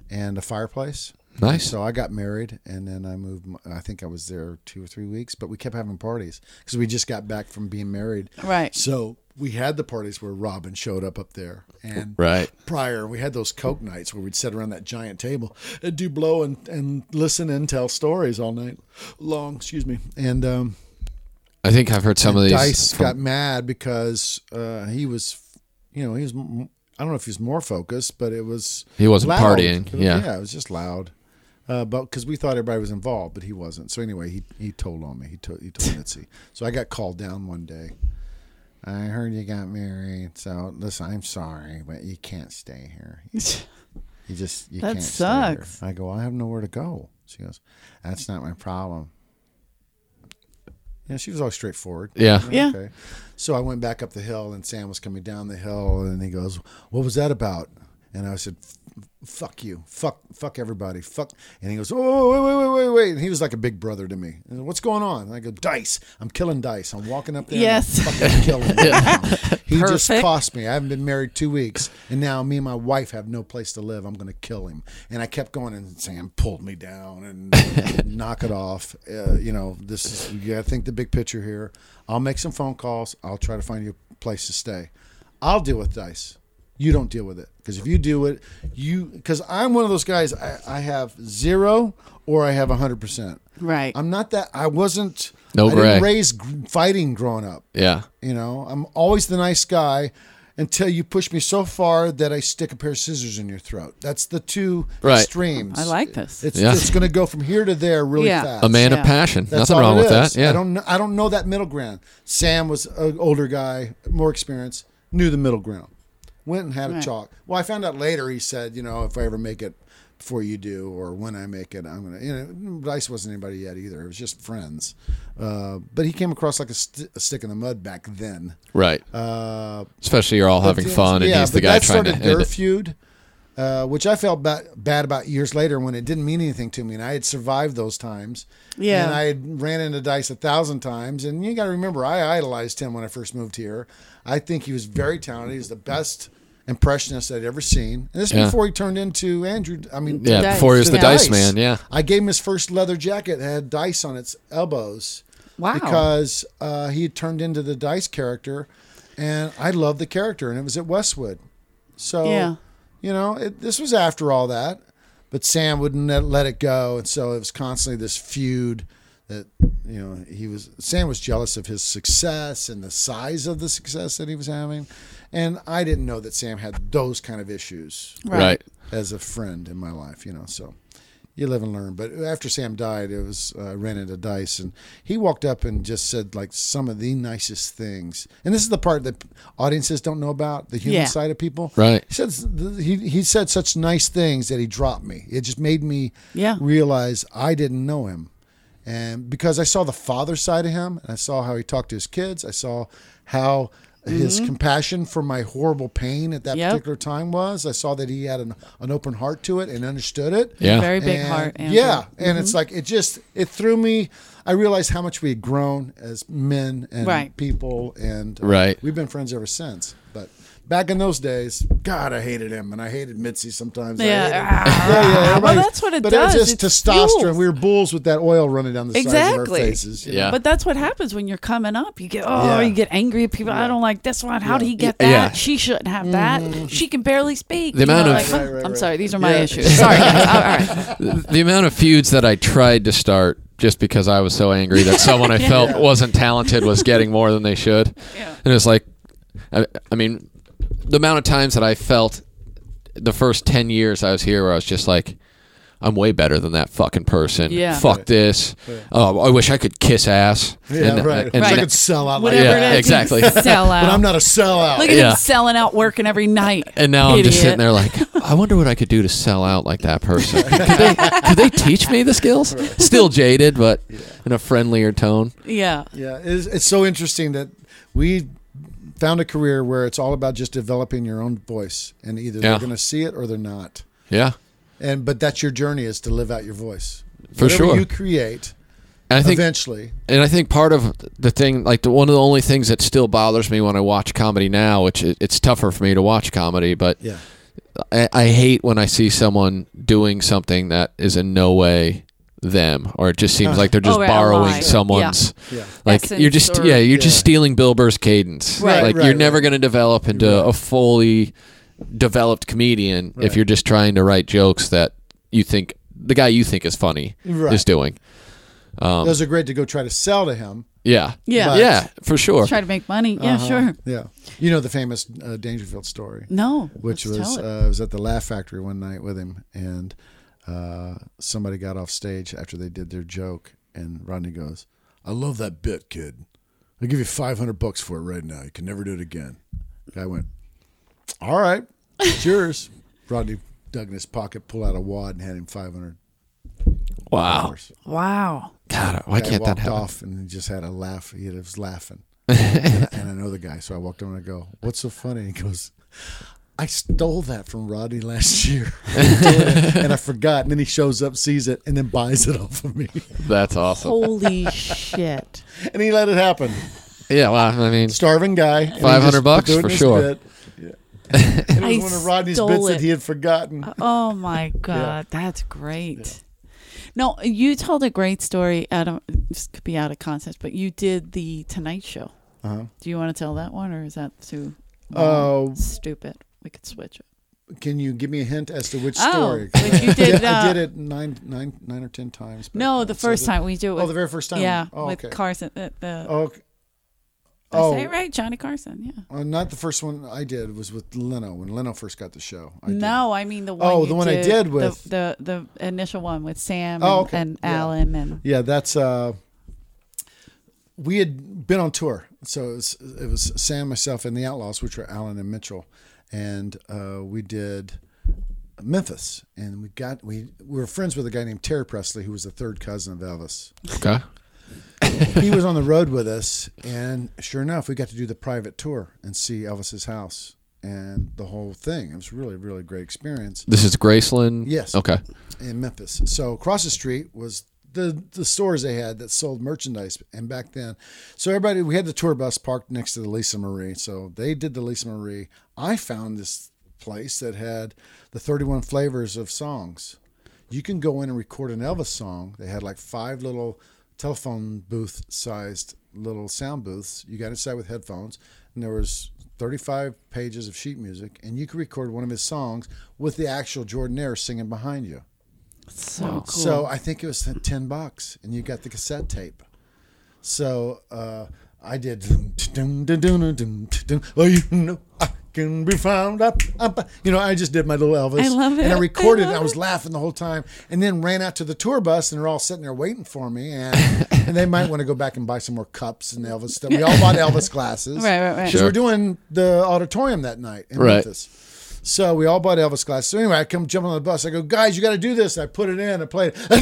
and a fireplace. Nice. So I got married, and then I moved. I think I was there two or three weeks, but we kept having parties because we just got back from being married. Right. So we had the parties where Robin showed up up there, and Right. prior we had those Coke nights where we'd sit around that giant table and do blow and, and listen and tell stories all night long. Excuse me. And um, I think I've heard some of these. Dice from- got mad because uh, he was, you know, he was. I don't know if he was more focused, but it was. He wasn't loud. partying, was- yeah. yeah, it was just loud. Uh, but because we thought everybody was involved, but he wasn't. So anyway, he he told on me. He told he told Mitzi. So I got called down one day. I heard you got married. So listen, I'm sorry, but you can't stay here. You just you That can't sucks. stay here. I go, I have nowhere to go. She goes, That's not my problem. Yeah, she was always straightforward. Yeah. Yeah. Okay. So I went back up the hill, and Sam was coming down the hill, and he goes, "What was that about?" And I said, "F- "Fuck you, fuck, fuck everybody, fuck." And he goes, "Oh, wait, wait, wait, wait, wait!" And he was like a big brother to me. And, What's going on? And I go, "Dice. I'm killing dice. I'm walking up there. and I'm Yes. fucking killing him. He just Perfect. cost me. I haven't been married two weeks, and now me and my wife have no place to live. I'm going to kill him. And I kept going, and Sam pulled me down and knock it off. Uh, you know, this is you got to think the big picture here. I'll make some phone calls. I'll try to find you a place to stay. I'll deal with dice. You don't deal with it because if you do it, you because I'm one of those guys. I, I have zero or I have hundred percent. Right. I'm not that. I wasn't. No I gray. didn't raise fighting growing up. Yeah. You know, I'm always the nice guy until you push me so far that I stick a pair of scissors in your throat. That's the two Right. extremes. I like this. It's Yeah. it's going to go from here to there really Yeah. fast. A man Yeah. of passion. That's Nothing wrong it with that. Yeah. I don't know, I don't know that middle ground. Sam was an older guy, more experience, knew the middle ground. Went and had a Right. chalk. Well, I found out later. He said, you know, if I ever make it before you do, or when I make it, I'm gonna. You know, Dice wasn't anybody yet either. It was just friends. Uh, but he came across like a, st- a stick in the mud back then. Right. Uh, Especially you're all having but, fun, and yeah, he's the guy that trying to started end their it. Feud, uh, which I felt ba- bad about years later when it didn't mean anything to me, and I had survived those times. Yeah. and I had ran into Dice a thousand times, and you got to remember, I idolized him when I first moved here. I think he was very talented. He was the best impressionist I'd ever seen, and this is Yeah. before he turned into Andrew. I mean, Yeah, Dice. before he was the to dice man. Yeah. I gave him his first leather jacket that had dice on its elbows. Wow. Because uh, he had turned into the dice character, and I loved the character, and it was at Westwood. So, Yeah. You know, it, this was after all that, but Sam wouldn't let, let it go, and so it was constantly this feud that you know he was. Sam was jealous of his success and the size of the success that he was having, and I didn't know that Sam had those kind of issues Right. as a friend in my life, you know. So you live and learn. But after Sam died, it was uh, I ran into Dice, and he walked up and just said like some of the nicest things. And this is the part that audiences don't know about the human Yeah. side of people. Right. He said he he said such nice things that he dropped me. It just made me Yeah. realize I didn't know him. And because I saw the father side of him, and I saw how he talked to his kids, I saw how his compassion for my horrible pain at that Mm-hmm. Yep. particular time was. I saw that he had an, an open heart to it and understood it. Yeah. Very big And- heart. Andrew. Mm-hmm. Yeah, and it's like it just it threw me. I realized how much we had grown as men and Right. people, and uh, Right. we've been friends ever since. But back in those days, God, I hated him, and I hated Mitzi sometimes. Yeah. Ah. yeah, yeah. Well, that's what it but does. it was just It's testosterone. fuels. We were bulls with that oil running down the sides of Exactly. our faces. you? Yeah. But that's what happens when you're coming up. You get oh, Yeah. you get angry at people. I don't like this one. How did he get that? Yeah. She shouldn't have that. She can barely speak. The You know, amount of- like, Right, right, I'm right. sorry, these are my Yeah. issues. Sorry, guys. All right. the amount of feuds that I tried to start just because I was so angry that someone I felt Yeah. wasn't talented was getting more than they should. Yeah. And it's like, I, I mean, the amount of times that I felt the first 10 years I was here where I was just like, I'm way better than that fucking person. Yeah. Fuck Right. this. Right. Oh, I wish I could kiss ass. Yeah, And- right. and Wish I could sell out like Whatever Yeah, it that. is, exactly. Sell out. But I'm not a sellout. Look at Yeah. him selling out, working every night. And now I'm just sitting there like, I wonder what I could do to sell out like that person. could, they, could they teach me the skills? Still jaded, but in a friendlier tone. Yeah. Yeah, it's, it's so interesting that we found a career where it's all about just developing your own voice, and either Yeah. they're going to see it or they're not. Yeah, And but that's your journey is to live out your voice. For Whatever sure. you create and I think eventually. and I think part of the thing, like the, one of the only things that still bothers me when I watch comedy now, which it, it's tougher for me to watch comedy, but Yeah, I, I hate when I see someone doing something that is in no way them, or it just seems like they're just Oh, right, a borrowing lie. someone,'s yeah, Like Essence you're just or- yeah, you're just Yeah. stealing Bill Burr's cadence. Right. Like Right, you're right. never going to develop into Right. a fully developed comedian Right. if you're just trying to write jokes that you think the guy you think is funny Right. is doing. Um, those are great to go try to sell to him. yeah, Yeah. But- yeah, for sure. Try to make money. Yeah, Uh-huh. sure. Yeah, you know the famous uh, Dangerfield story. No. which let's was tell it. uh, I was at the Laugh Factory one night with him, and uh, somebody got off stage after they did their joke, and Rodney goes, "I love that bit, kid. I'll give you five hundred bucks for it right now. You can never do it again." Guy went, "All right, it's yours." Rodney dug in his pocket, pulled out a wad, and had him five hundred Wow, dollars. wow. God, why Guy can't that walked happen? off, and he just had a laugh. He was laughing, and, and I know the guy, so I walked over and I go, "What's so funny?" He goes, "I stole that from Rodney last year, and I forgot." And then he shows up, sees it, and then buys it off of me, That's awesome. Holy shit. and he let it happen. Yeah, well, I mean, Starving guy, 500 bucks threw it in for sure. bit. Yeah. And it I was one of Rodney's stole bits it. that he had forgotten. Oh my god, that's great. No, you told a great story. Adam, this could be out of context, but you did the Tonight Show. Uh-huh. Do you want to tell that one, or is that too Oh. long? stupid? We could switch it. Can you give me a hint as to which Oh, story? but you did, I uh, did it nine, nine, nine or ten times. No, the first time we do it. With, Oh, the very first time. yeah, Oh, with okay. Carson. The, the, Oh, okay. Did I Oh, say it right, Johnny Carson. Yeah. Uh, not the first one I did was with Leno when Leno first got the show. I. No, I mean the one. Oh, the one I did with- the, the the initial one with Sam Oh, and, and Yeah. Alan and Yeah, that's uh we had been on tour. So it was, it was Sam, myself, and the Outlaws, which were Alan and Mitchell, and uh, we did Memphis, and we got we, we were friends with a guy named Terry Presley, who was the third cousin of Elvis. okay. he was on the road with us, and sure enough, we got to do the private tour and see Elvis's house and the whole thing. It was really, really great experience. This is Graceland. Yes. Okay. in Memphis. So across the street was the the stores they had that sold merchandise. And back then, so everybody we had the tour bus parked next to the Lisa Marie. So they did the Lisa Marie. I found this place that had the 31 flavors of songs. You can go in and record an Elvis song. They had like five little telephone booth sized little sound booths. You got inside with headphones, and there was 35 pages of sheet music, and you could record one of his songs with the actual Jordanaire singing behind you. So cool. So I think it was ten bucks, and you got the cassette tape. So uh, I did. Oh, you know I can be found up, up. You know, I just did my little Elvis. I love it. And I I recorded, it. love I was it. laughing the whole time, and then ran out to the tour bus, and they're all sitting there waiting for me, and and they might want to go back and buy some more cups and Elvis stuff. We all bought Elvis glasses, Right, right, right. Because Sure. we're doing the auditorium that night in Right. Memphis. So we all bought Elvis glasses. So anyway, I come jumping on the bus. I go, guys, you got to do this. I put it in. I played. I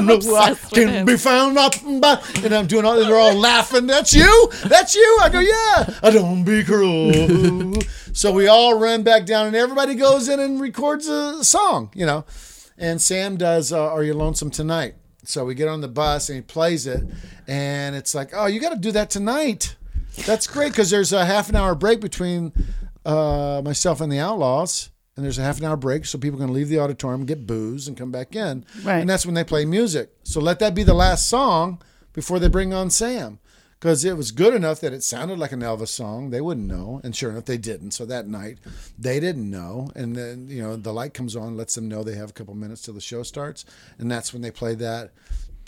know I can be found up, by-" and I'm doing all. They're all laughing. That's you. That's you. I go, yeah. I don't be cruel. so we all run back down, and everybody goes in and records a song. You know, and Sam does. Uh, Are you lonesome tonight? So we get on the bus and he plays it, and it's like, oh, you got to do that tonight. That's great because there's a half an hour break between uh, myself and the Outlaws, and there's a half an hour break so people can leave the auditorium, get booze, and come back in. Right. And that's when they play music. So let that be the last song before they bring on Sam. Because it was good enough that it sounded like an Elvis song. They wouldn't know. And sure enough, they didn't. So that night, they didn't know. And then, you know, the light comes on, lets them know they have a couple minutes till the show starts. And that's when they play that.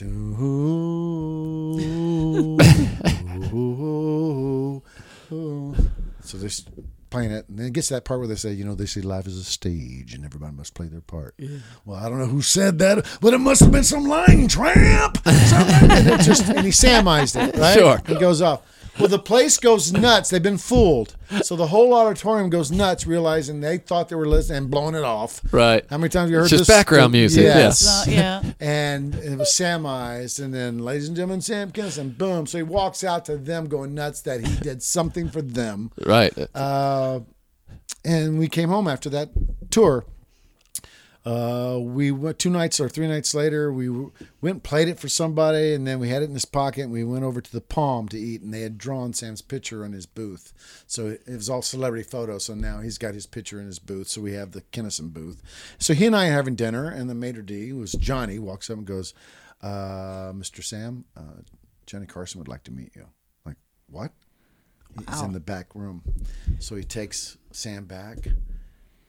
Ooh, they're So playing it, and then it gets to that part where they say, you know, they say life is a stage and everybody must play their part. Yeah. Well, I don't know who said that, but it must have been some lying tramp. Something. and, just, and he samized it, right? Sure. He goes off. Well, the place goes nuts. They've been fooled. So the whole auditorium goes nuts, realizing they thought they were listening and blowing it off. Right. How many times have you heard It's just this? background music, yeah. Yes. So, yeah. And it was samized, and then, ladies and gentlemen, Sam Kinison, boom. So he walks out to them going nuts that he did something for them. Right. Uh, and we came home after that tour. Uh, we went two nights or three nights later. We went and played it for somebody, and then we had it in his pocket. And we went over to the Palm to eat, and they had drawn Sam's picture on his booth. So it was all celebrity photos. So now he's got his picture in his booth. So we have the Kinison booth. So he and I are having dinner, and the maitre d, who was Johnny, walks up and goes, uh, "Mr. Sam, uh, Johnny Carson would like to meet you." Like what? He's in the back room. So he takes Sam back.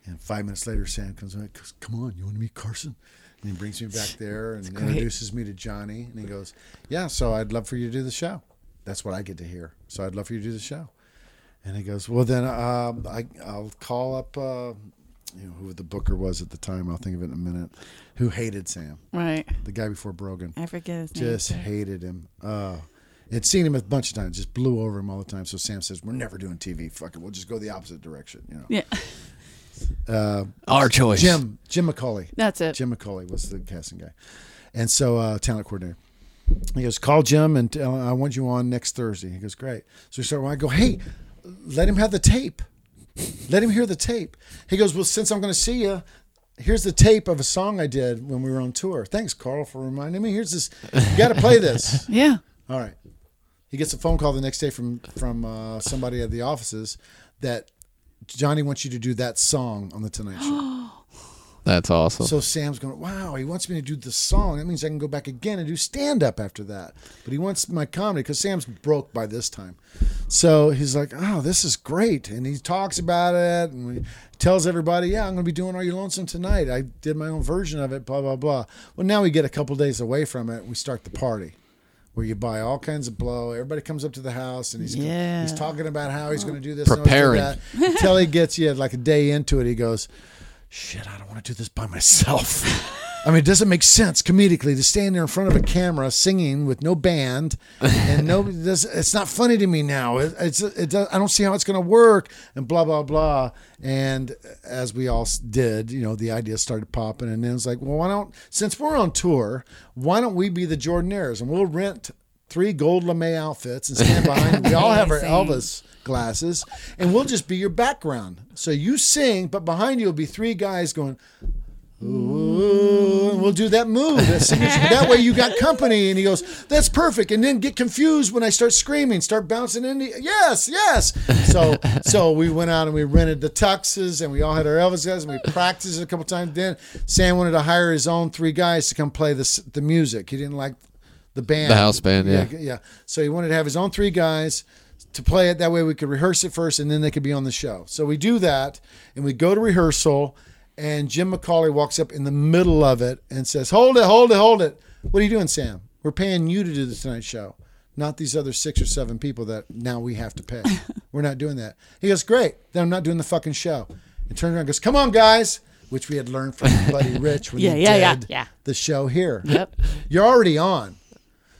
And five minutes later, Sam comes back, goes, Come on, you want to meet Carson? And he brings me back there and introduces me to Johnny. And he goes, Yeah, so I'd love for you to do the show. That's what I get to hear. So I'd love for you to do the show. And he goes, Well, then um, I, I'll call up, uh, you know, who the booker was at the time. I'll think of it in a minute. Who hated Sam? Right. The guy before Brogan I forget his name. just hated him. Uh, had seen him a bunch of times, just blew over him all the time. So Sam says, "We're never doing TV. Fuck it, we'll just go the opposite direction." You know. Yeah. Uh, Our choice. Jim Jim McCawley. That's it. Jim McCawley was the casting guy, and so uh, talent coordinator. He goes, "Call Jim and tell, I want you on next Thursday." He goes, "Great." So we start. I go, "Hey, let him have the tape. Let him hear the tape." He goes, "Well, since I'm going to see you." Here's the tape of a song I did when we were on tour. Thanks, Carl, for reminding me. Here's this. You got to play this. Yeah. All right. He gets a phone call the next day from from uh, somebody at the offices that Johnny wants you to do that song on the Tonight Show. That's awesome. so Sam's going, wow, he wants me to do the song. That means I can go back again and do stand up after that. But he wants my comedy because Sam's broke by this time. So he's like, oh, this is great. And he talks about it and tells everybody, yeah, I'm going to be doing Are You Lonesome tonight. I did my own version of it, blah, blah, blah. Well, now we get a couple days away from it. We start the party where you buy all kinds of blow. Everybody comes up to the house and he's Yeah. he's talking about how he's going to do this, Preparing. how do that. Until he gets you like a day into it, he goes, "Shit, I don't want to do this by myself." I mean, it doesn't make sense comedically to stand there in front of a camera singing with no band, and nobody does. It's not funny to me now. It, it's it does, I don't see how it's going to work, and blah blah blah. And as we all did, you know, the idea started popping, and then it's like, well, why don't since we're on tour, why don't we be the Jordanaires and we'll rent three gold lame outfits and stand behind. we all have our Elvis glasses, and we'll just be your background. So you sing, but behind you will be three guys going. Ooh, and we'll do that move. That, that way you got company. And he goes, that's perfect. And then get confused when I start screaming, start bouncing in. The, yes, yes. So so we went out and we rented the tuxes and we all had our Elvis guys and we practiced a couple times. Then Sam wanted to hire his own three guys to come play the, the music. He didn't like the band. The house band, yeah. Yeah. So he wanted to have his own three guys to play it. That way we could rehearse it first and then they could be on the show. So we do that and we go to rehearsal and Jim McCawley walks up in the middle of it and says, Hold it, hold it, hold it. What are you doing, Sam? We're paying you to do the Tonight Show, not these other six or seven people that now we have to pay. We're not doing that. He goes, Great. Then I'm not doing the fucking show. And turns around and goes, Come on, guys. Which we had learned from Buddy Rich when Yeah, he yeah, yeah, did yeah. the show here. Yep. You're already on.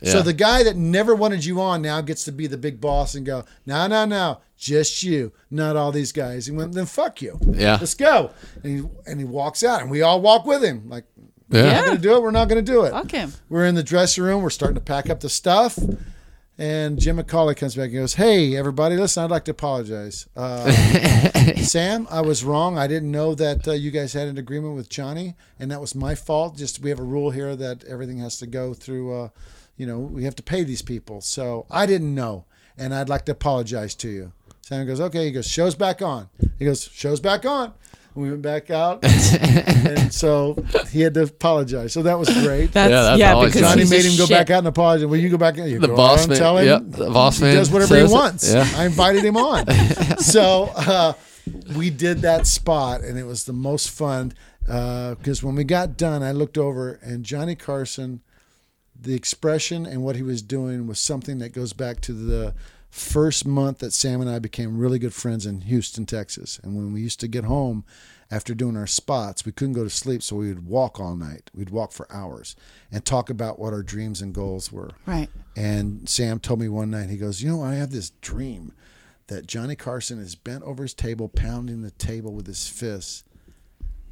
So the guy that never wanted you on now gets to be the big boss and go, no, no, no, just you, not all these guys. He went, then fuck you. Yeah. Let's go. And he, and he walks out and we all walk with him. Like, Yeah. we're not going to do it. We're not going to do it. Fuck him. We're in the dressing room. We're starting to pack up the stuff. And Jim McCawley comes back and goes, Hey, everybody, listen, I'd like to apologize. Uh, Sam, I was wrong. I didn't know that uh, you guys had an agreement with Johnny, and that was my fault. Just we have a rule here that everything has to go through, uh, you know, we have to pay these people. So I didn't know, and I'd like to apologize to you. Sam goes, Okay. He goes, Show's back on. He goes, Show's back on. We went back out, and so he had to apologize. So that was great. That's, Yeah, yeah, that's always because Johnny he's made him go shit. back out and apologize. Will you go back in? You The go boss man- Tell him yep, the boss he man does whatever he says it. wants. Yeah. I invited him on. so uh, we did that spot, and it was the most fun because when we got done, I looked over and Johnny Carson, the expression and what he was doing was something that goes back to the first month that Sam and I became really good friends in Houston, Texas. And when we used to get home after doing our spots, we couldn't go to sleep, so we would walk all night. We'd walk for hours and talk about what our dreams and goals were. Right. And Sam told me one night, he goes, You know, I have this dream that Johnny Carson is bent over his table, pounding the table with his fists.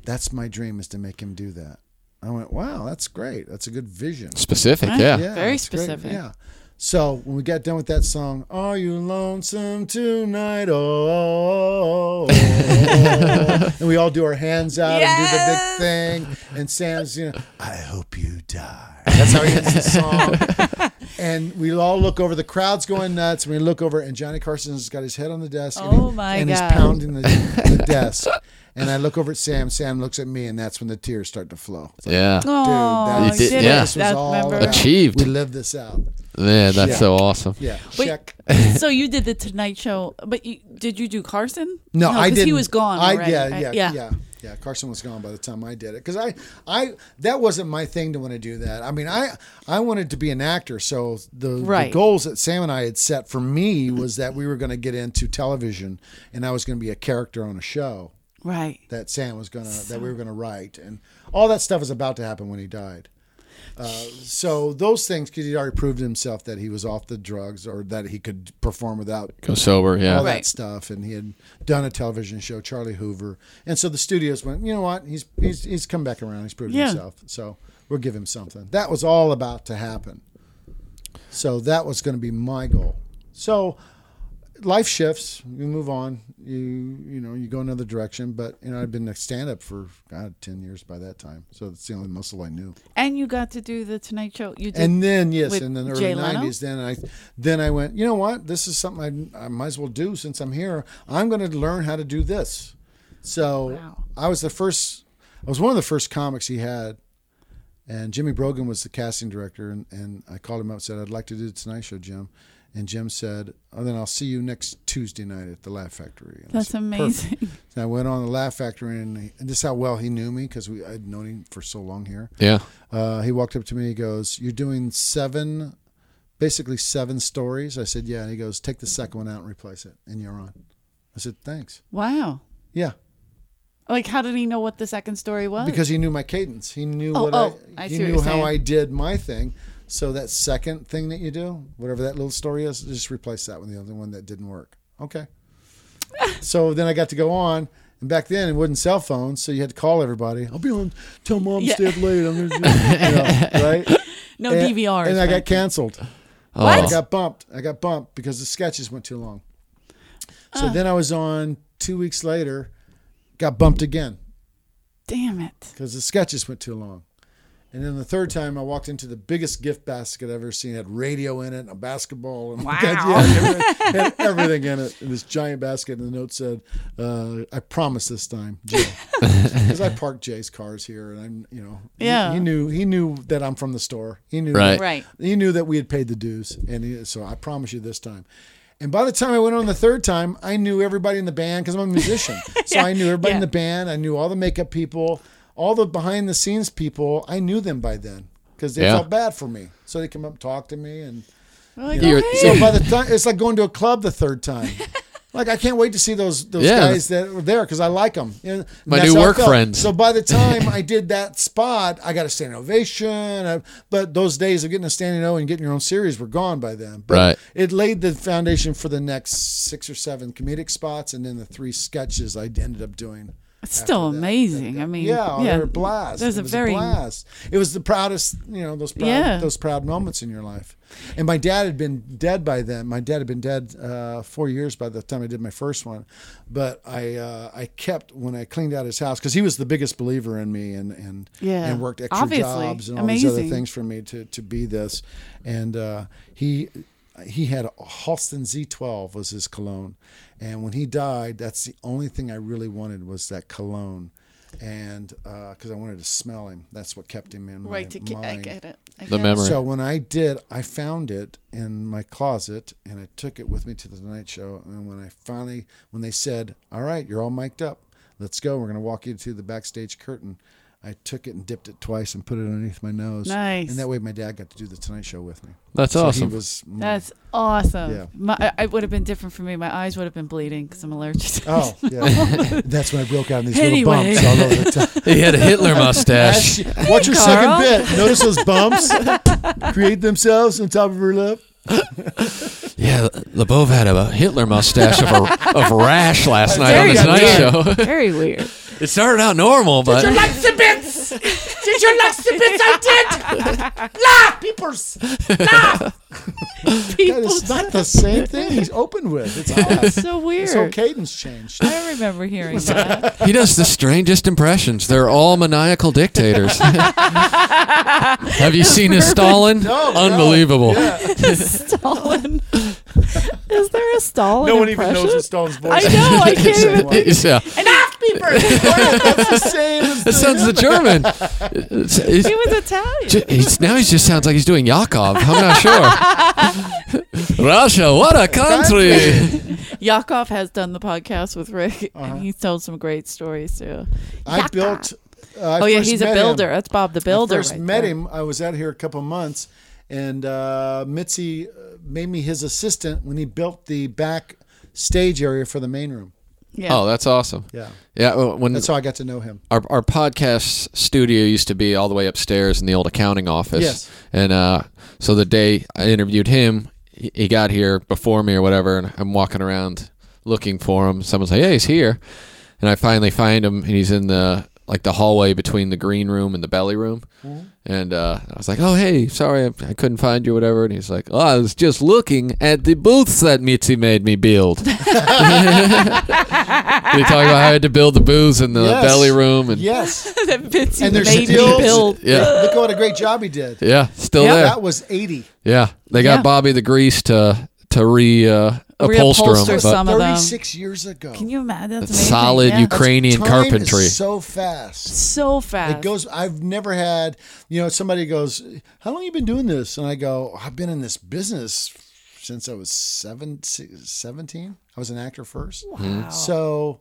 That's my dream is to make him do that. I went, Wow, that's great. That's a good vision. Specific, Right. yeah. Very it's great. specific. Yeah. So when we got done with that song, "Are you lonesome tonight?" Oh, oh, oh, oh and we all do our hands out Yes! and do the big thing. And Sam's, you know, I hope you die. That's how he ends the song. and we all look over. The crowd's going nuts. And we look over, and Johnny Carson's got his head on the desk. and Oh, he- my And God. he's pounding the, the desk. And I look over at Sam. Sam looks at me, and that's when the tears start to flow. Like, Yeah. Dude, that's, did- did yeah. this was That- all remember? Achieved. We lived this out. Man, that's Yeah. so awesome. Yeah. Wait, Check. so you did the Tonight Show, but you, did you do Carson? No, I 'cause didn't. He was gone. I, already. yeah, I- yeah, yeah, yeah, yeah, Carson was gone by the time I did it because I, I that wasn't my thing to want to do that. I mean, I I wanted to be an actor, so the, the goals that Sam and I had set for me was that we were going to get into television, and I was going to be a character on a show Right. that Sam was gonna that we were gonna write, and all that stuff was about to happen when he died. Uh, so those things, because he'd already proved himself that he was off the drugs or that he could perform without Go sober, yeah. all that stuff, and he had done a television show, Charlie Hoover, and so the studios went, you know what, he's he's he's come back around, he's proved Yeah. himself, so we'll give him something. That was all about to happen. So that was going to be my goal. So life shifts, you move on, you you know you go another direction, but you know I'd been a stand up for God ten years by that time, so it's the only muscle I knew. And you got to do the Tonight Show. You did. And then yes, in the early nineties, then I then I went. You know what? This is something I, I might as well do since I'm here. I'm going to learn how to do this. So Wow. I was the first. I was one of the first comics he had, and Jimmy Brogan was the casting director. And, and I called him up and said, "I'd like to do the Tonight Show, Jim." And Jim said, "Oh, then I'll see you next Tuesday night at the Laugh Factory." And That's said, amazing. "Perfect." And I went on the Laugh Factory, and, he, and this is how well he knew me because we I'd known him for so long here. Yeah. Uh, he walked up to me. He goes, "You're doing seven, basically seven stories." I said, "Yeah." And he goes, "Take the second one out and replace it, and you're on." I said, "Thanks." Wow. Yeah, Like, how did he know what the second story was? because he knew my cadence. He knew Oh, what oh, I. I he knew how saying. I did my thing. So that second thing that you do, whatever that little story is, just replace that with the other one that didn't work. Okay. so then I got to go on. And back then it wasn't cell phones, so you had to call everybody. I'll be on. Tell mom Yeah. stay up late. I'm gonna, you know, right? no and, DVRs. And I got canceled. Oh. I got bumped. I got bumped because the sketches went too long. So then I was on two weeks later, got bumped again Damn it. because the sketches went too long. And then the third time, I walked into the biggest gift basket I've ever seen. It had radio in it, a basketball, and Wow. yeah, everything, had everything in it. In this giant basket, and the note said, uh, "I promise this time, Jay," because I parked Jay's cars here, and I'm, you know, he- Yeah. he, knew he knew that I'm from the store. He knew Right. Right. he knew that we had paid the dues, and he, so I promise you this time. And by the time I went on the third time, I knew everybody in the band because I'm a musician. So Yeah, I knew everybody in the band. I knew all the makeup people, all the behind the scenes people. I knew them by then because they Yeah. felt bad for me. So they come up and talk to me, and Like, You're- okay. so by the time it's like going to a club the third time. Like I can't wait to see those those Yeah. guys that were there because I like them. My new work friends. So by the time I did that spot, I got a standing ovation. I, but those days of getting a standing O and getting your own series were gone by then. But Right. It laid the foundation for the next six or seven comedic spots, and then the three sketches I ended up doing. It's still that. amazing. I mean, Yeah, yeah, they're a blast. There's it a was very a blast. It was the proudest, you know, those proud, Yeah. those proud moments in your life. And my dad had been dead by then. My dad had been dead uh, four years by the time I did my first one. But I uh, I kept when I cleaned out his house because he was the biggest believer in me and and Yeah, and worked extra obviously. jobs and all these other Amazing. things for me to to be this. And uh, he he had a Halston Z12 was his cologne, and when he died, that's the only thing I really wanted was that cologne, and uh, because I wanted to smell him, that's what kept him in my right to get, I mind. get it. I The get it. memory. So when I did, I found it in my closet and I took it with me to the Tonight Show. And when I finally, when they said, "All right, you're all mic'd up, let's go. We're going to walk you to the backstage curtain," I took it and dipped it twice and put it underneath my nose. Nice. And that way, my dad got to do the Tonight Show with me. That's So awesome. He was. That's awesome. Yeah. My, I- it would have been different for me. My eyes would have been bleeding because I'm allergic to Oh, yeah. That's when I broke out in these Anyway. little bumps all over the time. he had a Hitler mustache. Ash, Watch your Carl. second bit. Notice those bumps create themselves on top of her lip. Yeah, Labove had a Hitler mustache of, a, of rash last night on the Tonight weird. Show. Very weird. It started out normal, but like the bits? Did you like the bits I did? Laugh, peepers. Laugh. That is not the same thing he's opened with. It's odd. so weird. His whole cadence changed. I remember hearing that. he does the strangest impressions. They're all maniacal dictators. Have you seen his Stalin? No, no. Unbelievable. Stalin. Is there a Stalin No one even knows what Stone's voice I know. I can't Same even. one. Yeah, Laugh, peepers. That's the same as that sounds the German. It's- it's- He was Italian. Ju- He's, now he just sounds like he's doing Yakov. I'm not sure. Russia, what a country! Yakov has done the podcast with Rick, Uh-huh. and he's told some great stories too. I built. Uh, I oh yeah, he's a builder. Him. That's Bob the builder. I first right met there. him. I was out here a couple months, and uh, Mitzi uh, made me his assistant when he built the back stage area for the main room. Yeah. Oh, that's awesome. Yeah, Yeah, well, when that's how I got to know him. our our podcast studio used to be all the way upstairs in the old accounting office. Yes. And uh, so the day I interviewed him, he, he got here before me or whatever, and I'm walking around looking for him. Someone's like, "Hey, he's here," and I finally find him, and he's in the like the hallway between the green room and the belly room. And uh, I was like, "Oh, hey, sorry, I, I couldn't find you, whatever." And he's like, "Oh, I was just looking at the booths that Mitzi made me build." He talked about how I had to build the booths in the Yes. belly room, and Yes, that Mitzi and made still me build. Yeah. Look what a great job he did. Yeah, still Yeah. there. That was eighty. Yeah, they got Yeah. Bobby the Grease to to re uh, upholster Reupholster them, but some of them. Thirty-six years ago. Can you imagine? That's That's amazing. solid Yeah. Ukrainian Time carpentry. is so fast. so fast. It goes. I've never had. You know, somebody goes, "How long you been doing this?" And I go, "I've been in this business since I was seven, 17. I was an actor first. Wow. Hmm. So,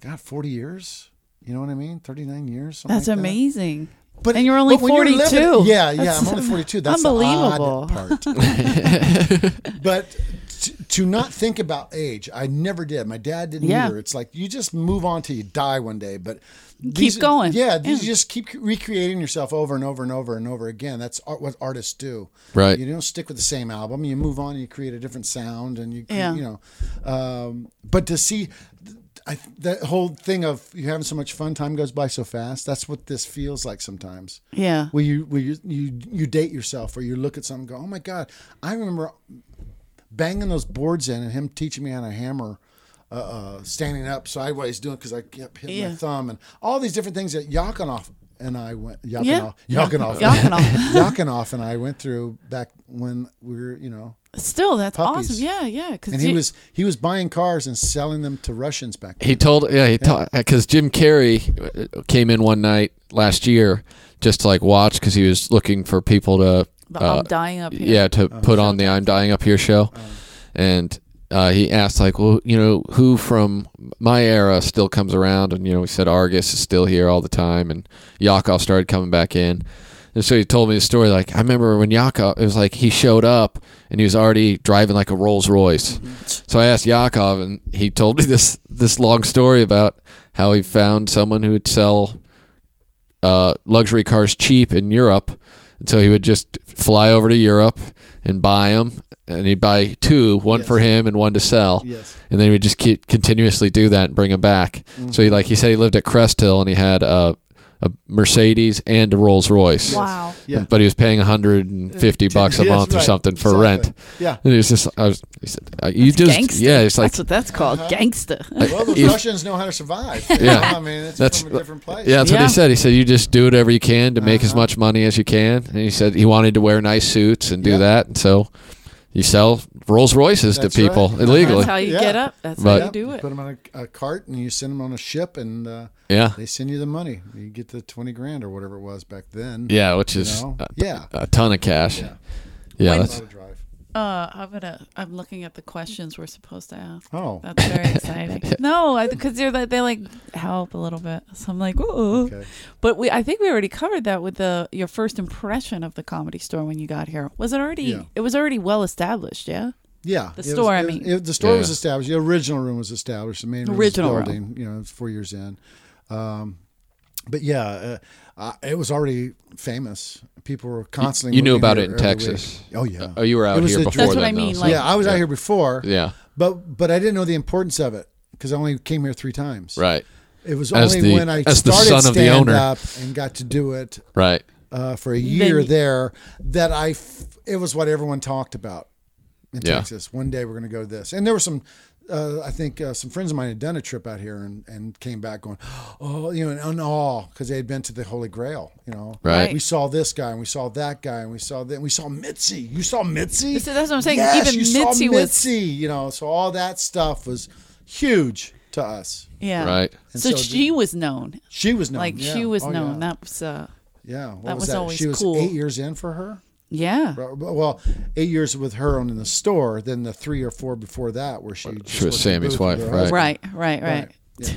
God, forty years. You know what I mean? Thirty-nine years. something That's like that. amazing. But And you're only but when you're 42. living- yeah, yeah. That's I'm only forty-two. That's unbelievable. the odd part. but t- to not think about age, I never did. My dad didn't Yeah. either. It's like you just move on till you die one day. But these- going. Yeah, you just keep recreating yourself over and over and over and over again. That's art, what artists do. Right. You don't stick with the same album. You move on. and You create a different sound, and you Yeah. you know. Um, but to see. I, that whole thing of you having so much fun, time goes by so fast. That's what this feels like sometimes Yeah. where you where you you, you date yourself or you look at something and go oh my god i remember banging those boards in and him teaching me how to hammer uh, uh, standing up sideways doing because i kept hitting Yeah. my thumb and all these different things that Yakanoff and i went Yeah. Yakanoff Yakanoff Yakanoff. Yakanoff and i went through back when we were you know Still, that's Puppies. awesome. Yeah, yeah. Because and he was he was buying cars and selling them to russians back then He told, yeah, he told because Jim Carrey uh, came in one night last year just to like watch because he was looking for people to, the uh, I'm dying up here. yeah, to put on the "I'm Dying Up Here" show, and uh, he asked like, well, you know, who from my era still comes around, and you know, he said Argus is still here all the time, and Yakov started coming back in. And so he told me the story. Like I remember when Yakov, it was like he showed up and he was already driving like a Rolls Royce. So I asked Yakov, and he told me this this long story about how he found someone who would sell uh, luxury cars cheap in Europe. And so he would just fly over to Europe and buy them, and he'd buy two, one Yes. for him and one to sell. yes And then he would just keep, continuously do that and bring them back. Mm-hmm. So he like he said he lived at Crest Hill and he had a, a Mercedes and a Rolls Royce. Wow. yeah But he was paying 150 bucks a Yes, month or something for Exactly. rent. yeah And he was just, I was, he said, uh, you just, Gangster. yeah, it's like, that's what that's called. Gangster. well those if- Russians know how to survive. Yeah. I mean, it's That's- from a different place. Yeah, that's what he said. He said you just do whatever you can to make as Uh-huh. much money as you can. And he said he wanted to wear nice suits and do Yeah. that. And so you sell Rolls Royces to people right. illegally. That's how you Yeah. get up. That's But- how you do it. Put them on a, a cart and you send them on a ship, and uh, yeah. they send you the money. You get the twenty grand or whatever it was back then. Yeah, which is know? a, yeah. a ton of cash. Yeah. Yeah, A that's lot of drive. Uh, I'm gonna. I'm looking at the questions we're supposed to ask. Oh, That's very exciting. no, because they're like- they like help a little bit. So I'm like, oh. okay. But we, I think we already covered that with the your first impression of the comedy store when you got here. Was it already? Yeah. It was already well established. Yeah. Yeah, The it was- store, I mean. it- the store was established. The original room was established. The main room Original was room. You know, four years in. Um, but yeah, uh, uh, it was already famous. People were constantly. you knew about it in Texas. week. Oh yeah. Oh, you were out It was here before. That's what then, I mean, like- yeah, I was out here before. yeah, But but I didn't know the importance of it because I only came here three times. right, It was As only the- when I as the started son of the stand owner. up and got to do it right. uh, for a year Then- there that I f- it was what everyone talked about in Yeah. Texas. One day we're going to go to this, and there were some. Uh, I think uh, some friends of mine had done a trip out here and, and came back going, oh, you know, in awe because they had been to the Holy Grail. You know, Right. We saw this guy and we saw that guy and we saw that. We saw Mitzi. You saw Mitzi. So that's what I'm saying. Yes, Even you saw Mitzi was- Mitzi. You know, so all that stuff was huge to us. Yeah. Right. And So, so she was known. She was known. Like yeah. she was Oh, known. Yeah. That was. uh yeah. What that was, was that? always she was cool. eight years in for her. Yeah. Well, eight years with her in the store, then the three or four before that, where she just She was worked in the Sammy's wife, her right. Right. Right. Right. Yeah.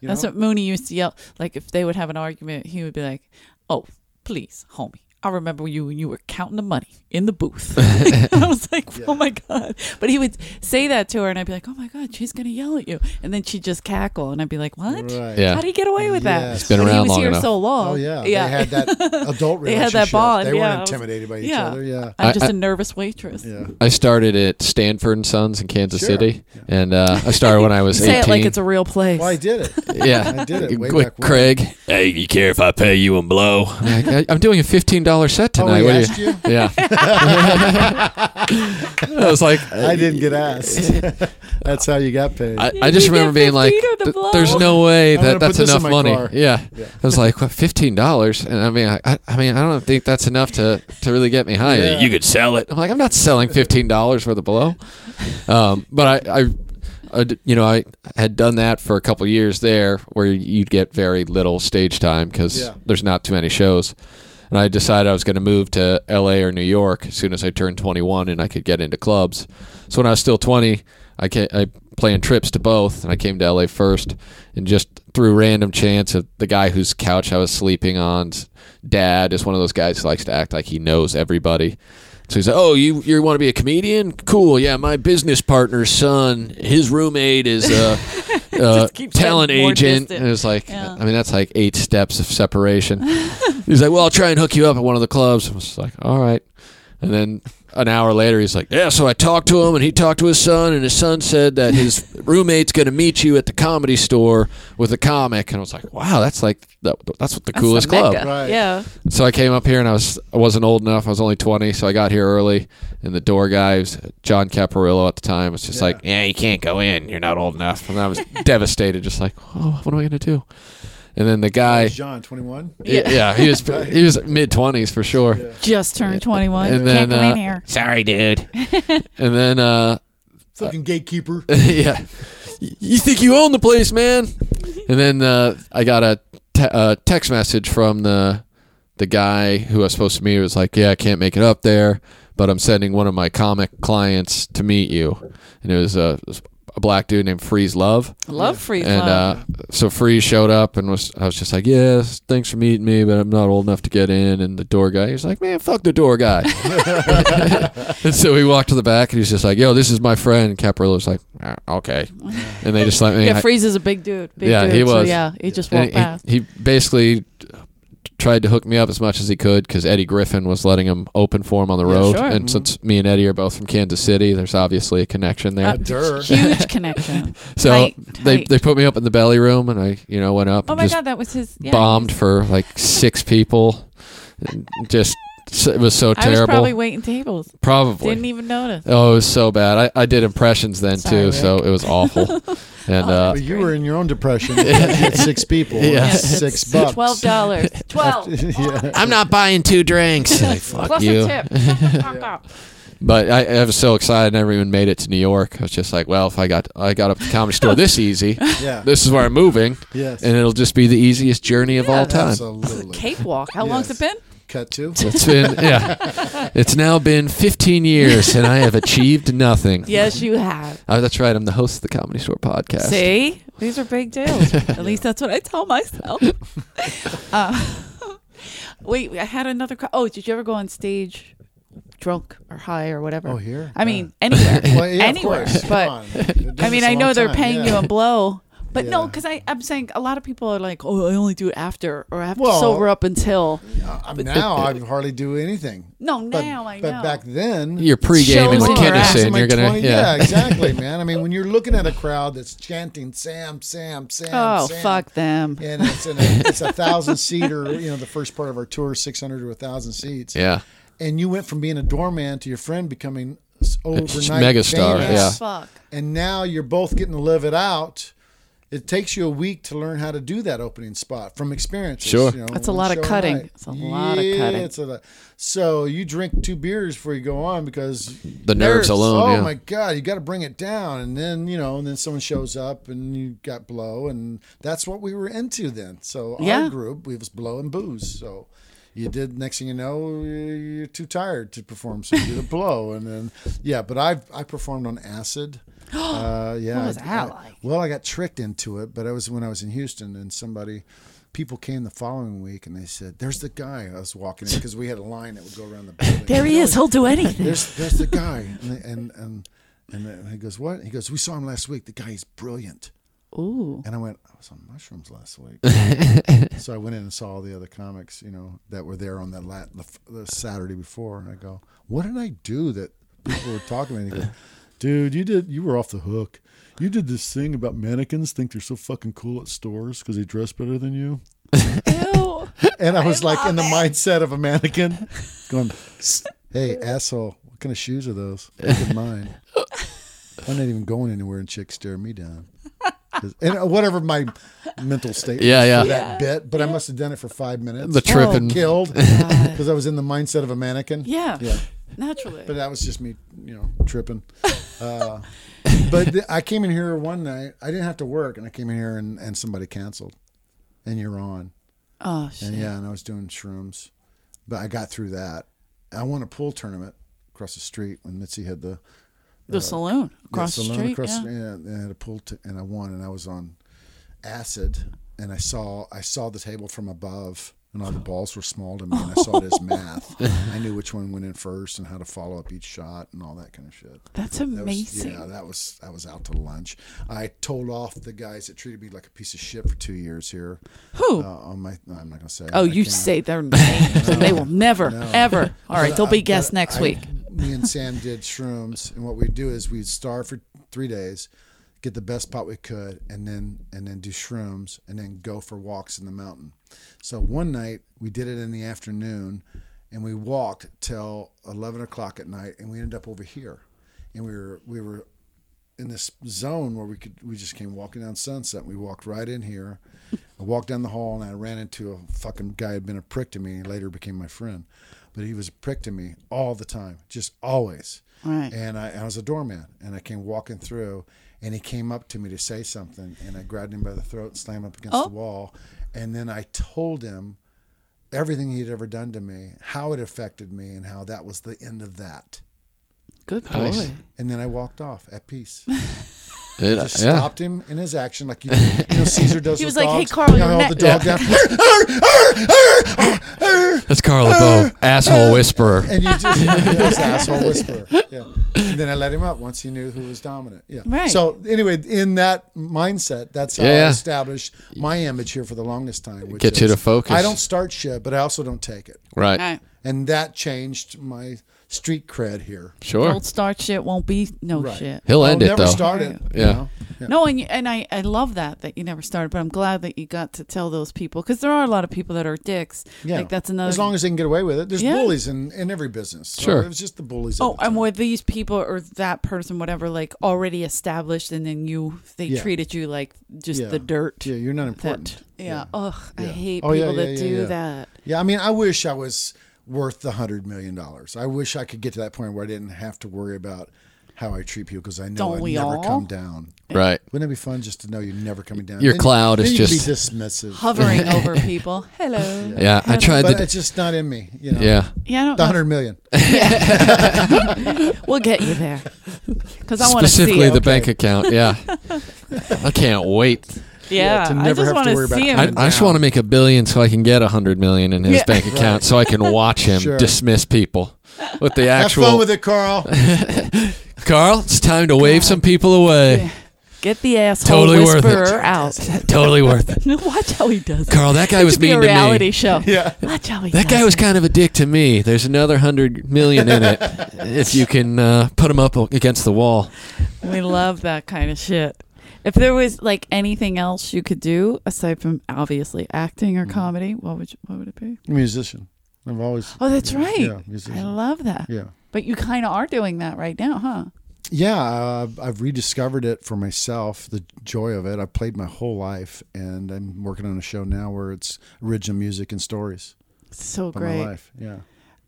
You That's know? what Mooney used to yell. Like if they would have an argument, he would be like, "Oh, please, homie, I remember you when you were counting the money in the booth." I was like, "Oh my god!" But he would say that to her, and I'd be like, "Oh my god, she's gonna yell at you," and then she'd just cackle, and I'd be like, "What? Right. Yeah. How do you get away with that?" Yes. It's been But he around was long here enough. so long. Oh yeah, yeah. they had that adult relationship. They had that bond, They yeah. weren't intimidated by each other. Yeah, I'm just I- a nervous waitress. yeah. I started at Stanford and Sons in Kansas Sure. City, and uh, I started when I was Say eighteen. it like it's a real place. Well, I did it. yeah, I did it way Quick, back when. Craig. Hey, you care if I pay you in blow? I'm, like, I, am doing a fifteen dollar set Oh, tonight. he What do asked you? Yeah. I was like, I didn't get asked. That's how you got paid. I, I just You remember being like, 15 or the "Th- blow." "There's no way I'm gonna that that's put this in enough my money." car. Yeah. Yeah. I was like, what, "Fifteen dollars?" And I mean, I, I, I mean, I don't think that's enough to to really get me high. Yeah. You could sell it. I'm like, I'm not selling fifteen dollars for the blow. Um, but I, I, I d- you know, I had done that for a couple years there, where you'd get very little stage time because Yeah. there's not too many shows. And I decided I was going to move to L.A. or New York as soon as I turned 21 and I could get into clubs. So when I was still 20, I ca I planned trips to both, and I came to L.A. first, and just through random chance the guy whose couch I was sleeping on's dad is one of those guys who likes to act like he knows everybody. So he's like, "Oh, you you want to be a comedian? Cool. Yeah, my business partner's son, his roommate is uh, a, Uh, keeps talent agent." And it's like, Yeah. I mean, that's like eight steps of separation. he's like, "Well, I'll try and hook you up at one of the clubs." I was like, "All right." And then an hour later, he's like, "Yeah." So I talked to him, and he talked to his son, and his son said that his roommate's going to meet you at the comedy store with a comic. And I was like, "Wow, that's like that, that's what the That's coolest the club." mecca. Right. Yeah. So I came up here and I was I wasn't old enough. I was only 20, so I got here early. And the door guy, was John Caparillo at the time, was just Yeah. like, "Yeah, you can't go in. You're not old enough." And I was devastated, just like, "Oh, what am I gonna do?" And then the guy, John, twenty-one. yeah, yeah he was he was mid 20s for sure. Just turned 21. And then Can't go in uh, here. sorry, dude. and then uh, Fucking gatekeeper. yeah. You think you own the place, man? And then uh, I got a te- uh, text message from the the guy who I was supposed to meet. It was like, "Yeah, I can't make it up there, but I'm sending one of my comic clients to meet you." And it was a, a black dude named Freeze Love. Love free And love. uh, so Freeze showed up and was I was just like, "Yes, thanks for meeting me, but I'm not old enough to get in." And the door guy, he was like, "Man, fuck the door guy." and so we walked to the back, and he's just like, "Yo, this is my friend." And Caparillo was like, "Ah, "Okay," and they just let me. yeah, I- Freeze is a big dude. Big Yeah, dude, he so was. yeah, he just and walked past. he, he basically tried to hook me up as much as he could because Eddie Griffin was letting him open for him on the Yeah, road. sure. And since me and Eddie are both from Kansas City, there's obviously a connection there. Uh, Huge connection. so tight, they tight. they put me up in the belly room, and I you know went up Oh my just god, that was his. Yeah, bombed for like six people. Just it was so terrible. I was terrible. probably waiting tables. Probably. Didn't even notice. Oh, it was so bad. I, I did impressions then Sorry, too, so it was awful. and Oh, uh, But you were in your own depression. Six people. Yeah. Six bucks. Twelve dollars. Twelve. yeah. I'm not buying two drinks. Like, fuck Plus you. a tip. But I, I was so excited. I never even made it to New York. I was just like, well, if I got I got up to the comedy store this easy, Yeah. this is where I'm moving, yes. and it'll just be the easiest journey of Yeah, all time. Absolutely. Cakewalk. How long's it been? Cut to. It's been yeah. It's now been 15 years, and I have achieved nothing. Yes, you have. Oh, that's right. I'm the host of the Comedy Store podcast. See, these are big deals. At least that's what I tell myself. uh, wait, I had another. Co- oh, did you ever go on stage drunk or high or whatever? Oh, here? I mean, anywhere, Well, yeah, anywhere. But on. Been doing I mean, I know long they're paying yeah. you in blow. But no, because I'm saying a lot of people are like, oh, I only do it after, or I have Well- to sober up until. Uh, now I hardly do anything. No, But, now I but know. back then, You're pre-gaming with in your ass. Kinison. my You're gonna 20 yeah. exactly, man. I mean, when you're looking at a crowd that's chanting Sam, Sam, Sam, oh, Sam, fuck them. and it's in a, it's a thousand seater. You know, the first part of our tour, six hundred to a thousand seats. Yeah. And you went from being a doorman to your friend becoming overnight megastar, famous. yeah. Fuck. And now you're both getting to live it out. It takes you a week to learn how to do that opening spot from experience. Sure. You know, That's a lot of cutting. night. It's a lot of cutting. It's a lot. So you drink two beers before you go on because The nerves Nerves. alone. oh yeah. my god, you got to bring it down, and then you know, and then someone shows up, and you got blow, and that's what we were into then. So Yeah. our group, we was blow and booze. So you did. Next thing you know, you're too tired to perform, so you did a blow, and then yeah. But i've I performed on acid. Uh, yeah, What was I- that I- like? Well, I got tricked into it, but I was when I was in Houston, and somebody. People came the following week and they said, "There's the guy." I was walking in because we had a line that would go around the building. There he is. He'll do anything. There's there's the guy, and and and and he goes, "What?" He goes, "We saw him last week. The guy is brilliant." Ooh. And I went, "I was on mushrooms last week." so I went in and saw all the other comics, you know, that were there on that lat, the, the Saturday before, and I go, "What did I do that people were talking about?" And he goes, "Dude, you did. You were off the hook. You did this thing about mannequins think they're so fucking cool at stores because they dress better than you." Ew. And I was like in the mindset of a mannequin, going, "Hey, asshole, what kind of shoes are those? Look at mine. I'm not even going anywhere, and chicks stare me down." And uh, whatever my mental state, Yeah, was yeah. for that bit, but I must have done it for five minutes. The tripping. killed because I was in the mindset of a mannequin. Yeah. yeah. Naturally. But that was just me, you know, tripping. Uh, but th- I came in here one night. I didn't have to work, and I came in here and, and somebody canceled, and you're on. oh shit. And yeah, and I was doing shrooms, but I got through that. I won a pool tournament across the street when Mitzi had the The saloon across the salon street. Across, yeah. and I had a pool, t- and I won, and I was on acid, and I saw I saw the table from above, and all the balls were small to me, and I saw it as math. I knew which one went in first and how to follow up each shot and all that kind of shit. That's That was- amazing. yeah, that was I was out to lunch. I told off the guys that treated me like a piece of shit for two years here. Who? Uh, on my, no, I'm not gonna say. oh, you say their names, and they will never, No. ever. All right, they'll be guests next I- week. Me and Sam did shrooms, and what we'd do is we'd starve for three days, get the best pot we could, and then and then do shrooms, and then go for walks in the mountain. So one night we did it in the afternoon, and we walked till eleven o'clock at night, and we ended up over here, and we were we were in this zone where we could we just came walking down Sunset. We walked right in here. I walked down the hall and I ran into a fucking guy who had been a prick to me. He later became my friend, but he was a prick to me all the time, just always. Right. And I, I was a doorman, and I came walking through, and he came up to me to say something, and I grabbed him by the throat, and slammed him up against Oh. the wall, and then I told him everything he'd ever done to me, how it affected me, and how that was the end of that. Good boy. Nice. And then I walked off at peace. It- just yeah. stopped him in his action, like you, you know Caesar does. He was with like, "Hey, dogs. Carl, you you're know, ne- hold the dog down, That's Carl Labove, asshole whisperer. and you just he was asshole whisperer. Yeah. And then I let him up once he knew who was dominant. Yeah. Right. So anyway, in that mindset, that's how Yeah, I established my image here for the longest time. Which Get you to focus. I don't start shit, but I also don't take it, Right. All right. and that changed my street cred here. Sure. Don't start shit. Won't be no Right. shit. He'll I'll end it never though. start it. you Yeah. know? Yeah. No, and you, and I, I love that that you never started, but I'm glad that you got to tell those people because there are a lot of people that are dicks. Yeah. Like that's another. As long as they can get away with it. There's Yeah. bullies in, in every business. So Sure. It was just the bullies. Oh, the and time. were these people or that person, whatever, like already established, and then you they Yeah. treated you like just Yeah. the dirt. Yeah, you're not important. That, yeah. Ugh, I hate Oh, yeah, people yeah, that yeah, do yeah. that. Yeah, I mean, I wish I was worth the hundred million dollars. I wish I could get to that point where I didn't have to worry about how I treat people because I know Don't I we never all? come down. Right. Wouldn't it be fun just to know you're never coming down? Your Then- cloud then is just- be dismissive. Hovering over people. Hello. Yeah, I tried but to. it's just not in me. You know. Yeah. Yeah, I don't The know. hundred million. We'll get you there. Because I want to see Specifically it. the bank account. Yeah. I can't wait. Yeah, to I never just have want to to worry about see him. I, coming I just down. want to make a billion so I can get a hundred million in his Yeah. bank account, so I can watch him Sure. dismiss people with the Have actual. fun with it, Carl. Carl, it's time to wave some people away. Get the asshole Totally worth it. whisperer out. totally worth it. Watch how he does. it. Carl, that guy It was should be mean a to reality me. show. yeah. Watch how he That does guy was it. kind of a dick to me. There's another hundred million in it. if you can uh, put him up against the wall. We love that kind of shit. If there was like anything else you could do aside from obviously acting or comedy, what would you, what would it be? Musician. I've always. Oh, that's right. Yeah, I love that. Yeah. But you kind of are doing that right now, huh? Yeah, uh, I've rediscovered it for myself, the joy of it. I've played my whole life, and I'm working on a show now where it's original music and stories So great. life. Yeah,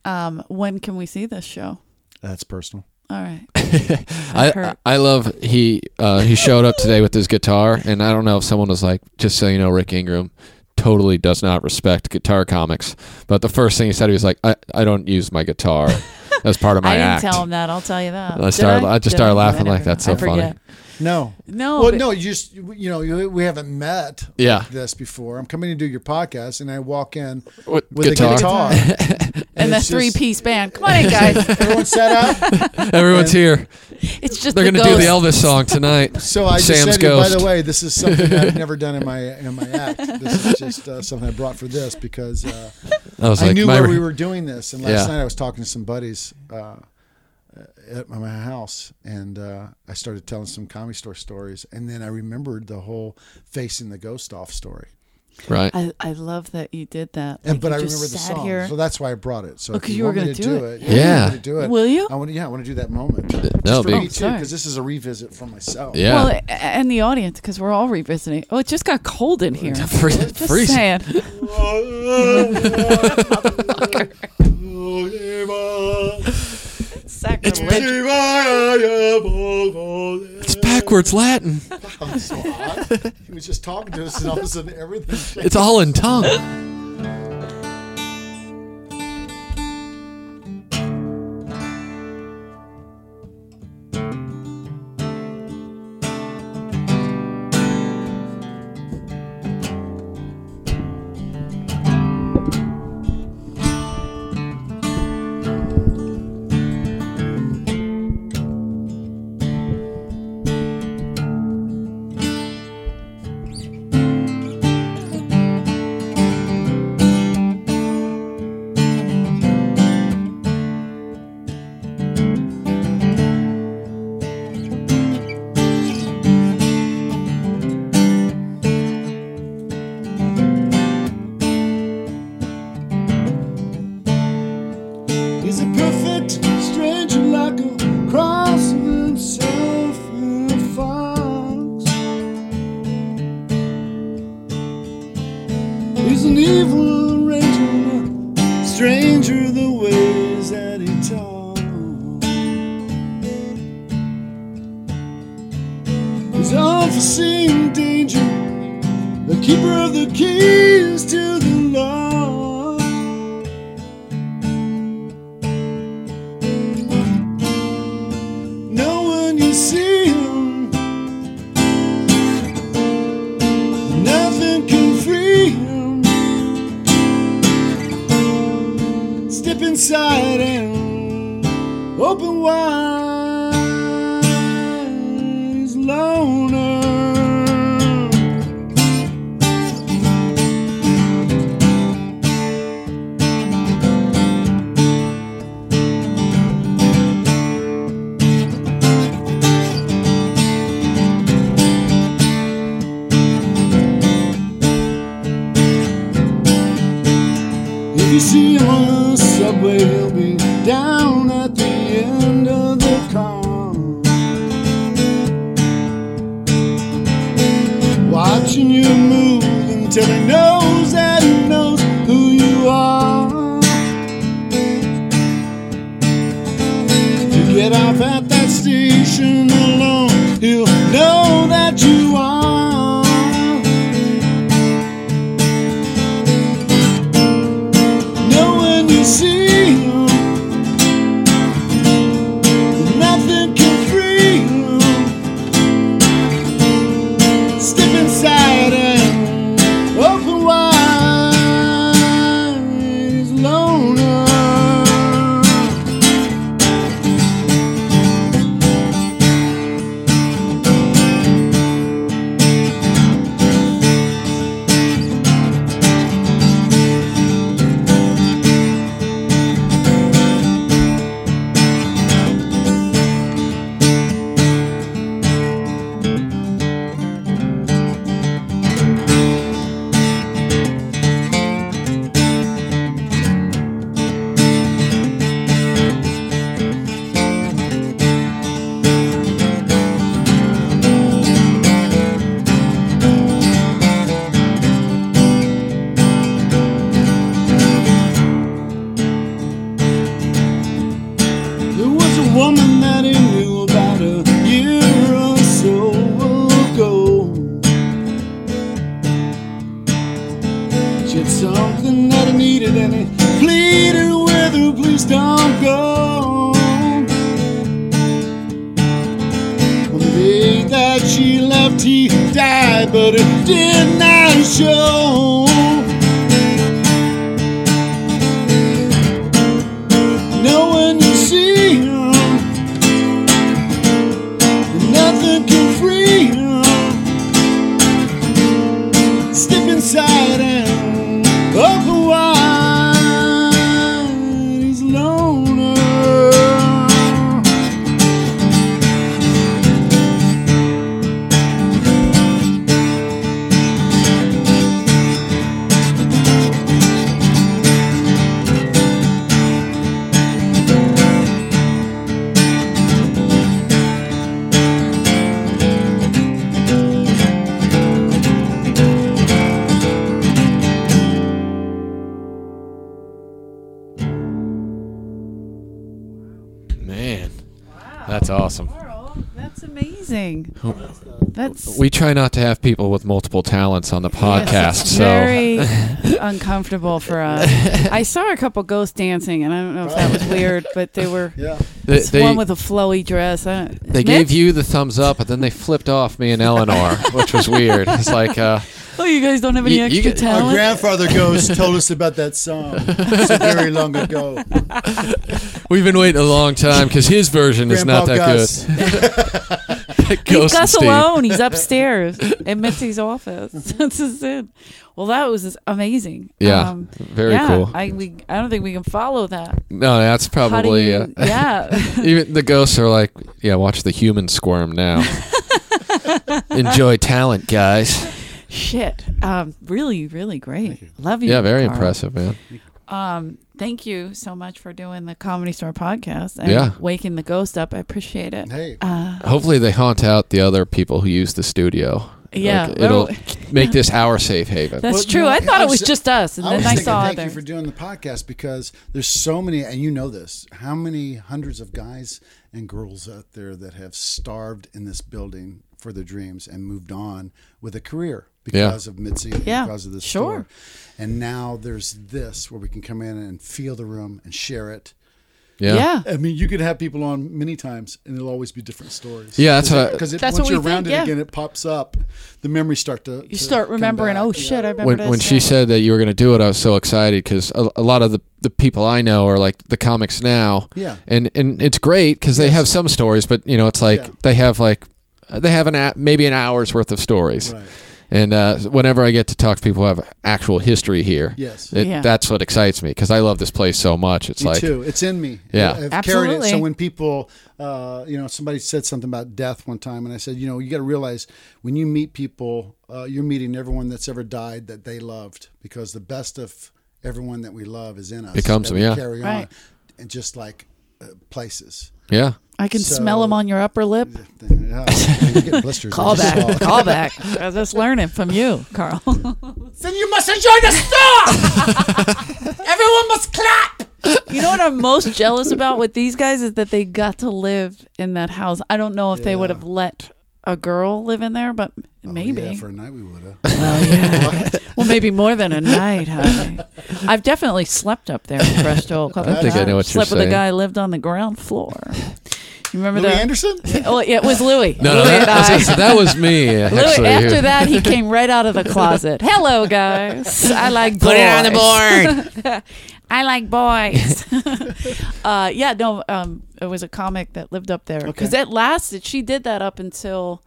Um, when can we see this show? that's personal. All right. I I, I love he uh, he showed up today with his guitar, and I don't know if someone was like, just so you know, Rick Ingraham totally does not respect guitar comics. But the first thing he said, he was like, I, I don't use my guitar as part of my I didn't act. tell him that. I'll tell you that. I started- I just Did started laughing like, that's so I forget. No, No. well, but- no, you just you know we haven't met Yeah. like this before. I'm coming to do your podcast, and I walk in With with guitar. a guitar, And the it's just- three piece band. Come on in, guys. Everyone set up. Everyone's here. It's just They're the going to do the. Elvis song tonight. So I just Sam's said, to you, by the way, this is something I've never done in my in my act. This is just uh, something I brought for this because uh, I was I like, knew my where re- we were doing this, and last Yeah. night I was talking to some buddies uh, at my house, and uh, I started telling some comedy store stories, and then I remembered the whole facing the ghost off story. right. I, I love that you did that. And but I remember the song, Here. so that's why I brought it. So Oh, if 'cause you you were gonna do do it. it, Yeah. I want to do it. Will you? I want to. Yeah, I want to do that moment. That'll for be- me too, because this is a revisit for myself. Yeah. Well, and the audience, because we're all revisiting. Oh, it just got cold in here. Free- Just freezing. saying. Sacrilege. It's backwards Latin. That's so odd. He was just talking to us, and all of a sudden everything. changed. It's all in tongue. try not to have people with multiple talents on the podcast, so very uncomfortable for us. I saw a couple ghosts dancing, and I don't know if that was weird, but they were Yeah. they, this they, one with a flowy dress. I don't, they gave you the thumbs up, but then they flipped off me and Eleanor, which was weird. It's like, uh, Oh, you guys don't have any You- you extra get- Our grandfather ghost told us about that song so very long ago. we've been waiting a long time because his version is not that Gus. good. Leave Ghost Gus Steve. alone. He's upstairs in Mitzi's office. That's just it. Well, that was amazing. Yeah, Um, very yeah, cool. I we I don't think we can follow that. No, that's probably. you, uh, yeah. even the ghosts are like, yeah, watch the human squirm now. Enjoy talent, guys. Shit. Um, really, really great. Love you. Yeah, very Carl. impressive, man. Um, thank you so much for doing the Comedy Store podcast and Yeah. waking the ghost up. I appreciate it. Hey, Uh, Hopefully, they haunt out the other people who use the studio. yeah. Like, it'll make this our safe haven. that's Well, true. you know, I thought I it was was- just us, and I then was I thinking, saw thank you for doing the podcast because there's so many, and you know this. How many hundreds of guys and girls out there that have starved in this building for their dreams and moved on with a career Yeah. because of Mitzi, Yeah, because of this sure. store. And now there's this where we can come in and feel the room and share it. yeah. yeah. I mean, you could have people on many times, and it'll always be different stories. Yeah, that's what because That's once what you're around think, it yeah. again, it pops up. The memories start to You start remembering. Oh shit! I remember When, when she said that you were going to do it, I was so excited because a, a lot of the, the people I know are like the comics now. Yeah. And and it's great because they Yes. have some stories, but you know, it's like Yeah. they have like they have an a, maybe an hour's worth of stories. Right. And uh, whenever I get to talk to people who have actual history here, Yes. it, Yeah. that's what excites me because I love this place so much. It's Me like too. It's in me. Yeah. I've carried it. Absolutely. So when people, uh, you know, somebody said something about death one time, and I said, you know, you got to realize when you meet people, uh, you're meeting everyone that's ever died that they loved, because the best of everyone that we love is in us. It comes, them, we yeah. Carry on, Right. and just like uh, places. Yeah, I can So- smell them on your upper lip. Yeah, you get blisters. Call back. Call back. I was just learning from you, Carl. Then you must enjoy the store. Everyone must clap. you know what I'm most jealous about with these guys is that they got to live in that house. I don't know if they would have let a girl live in there, but oh, maybe. Oh, Yeah, for a night we would have. well, yeah. well, maybe more than a night. Honey. I've definitely slept up there in Bristol. A couple I think I know what you're Slept with a guy who lived on the ground floor. You remember Louie the? Anderson? Yeah, it was Louie. no, no Louie that, and I was I. gonna say, that was me. Louie, Actually, after that, he came right out of the closet. Hello, guys. I like boys. Put it on the board. I like boys. uh, yeah, no, um, it was a comic that lived up there because Okay. it lasted. She did that up until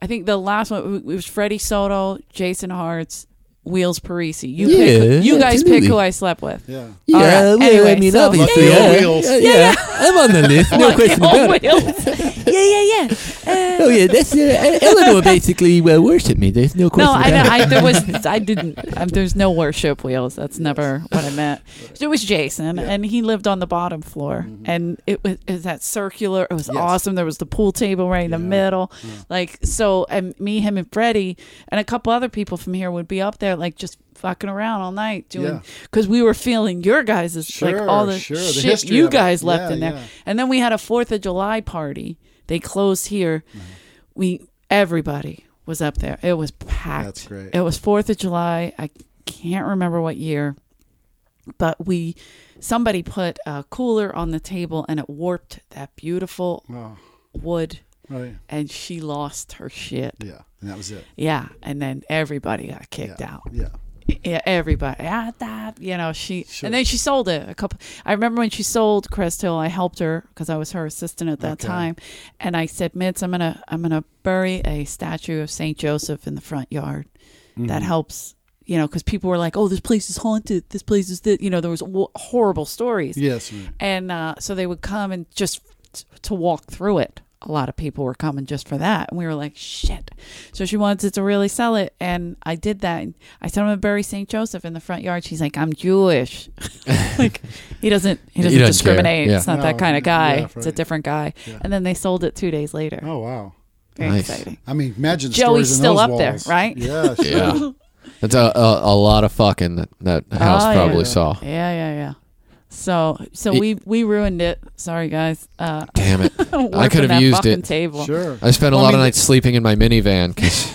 I think the last one it was Freddie Soto, Jason Hartz, Wheels Parisi. You Yeah, pick, you guys pick who I slept with. Yeah. Yeah, All right, well, anyway, I mean, so- obviously, Lucky yeah, Wheels. yeah, yeah, I'm on the list. No question about it. Yeah, yeah, yeah. Uh, Oh yeah, that's uh, Eleanor basically uh, worshipped me. There's no question No, I, about know, it. I there was I didn't. Um, there's no worship wheels. That's never what I meant. It was Jason, and he lived on the bottom floor, and it was, it was that circular. It was Yes. awesome. There was the pool table right in the middle, like so. And me, him, and Freddie, and a couple other people from here would be up there, like just fucking around all night doing Yeah. because we were feeling your guys' like all the sure, shit history you guys left Yeah, in there. yeah. And then we had a Fourth of July party. They closed here. Mm-hmm. We everybody was up there. It was packed. That's great. It was Fourth of July. I can't remember what year, but we somebody put a cooler on the table and it warped that beautiful Oh, wood Right. and she lost her shit. Yeah. And that was it. Yeah, and then everybody got kicked Yeah. out. Yeah. Yeah, everybody. Ah, that, you know, she Sure. and then she sold it a couple. I remember when she sold Crest Hill, I helped her because I was her assistant at that Okay. time, and I said, "Mitz, I'm gonna I'm gonna bury a statue of Saint Joseph in the front yard. Mm-hmm. That helps." You know, because people were like, "Oh, this place is haunted. This place is that." You know, there was w- horrible stories, Yes. right. and uh, so they would come and just t- to walk through it. A lot of people were coming just for that, and we were like, "Shit!" So she wanted to really sell it, and I did that. And I said, "I'm gonna bury Saint Joseph in the front yard." She's like, "I'm Jewish." like he doesn't he doesn't, doesn't discriminate. Yeah. It's not that kind of guy. yeah, It's a different guy. Yeah. And then they sold it two days later. Oh wow. Very Nice. exciting. I mean, imagine Joey's stories in still those up there, right? Yeah. Sure. Yeah. It's a, a, a lot of fucking that, that oh, house Oh, probably yeah. saw. Yeah, yeah, yeah. So so It- we we ruined it. Sorry guys. Uh, Damn it. I could have used it. Table. Sure. I spent a Well, I lot of mean, nights sleeping in my minivan because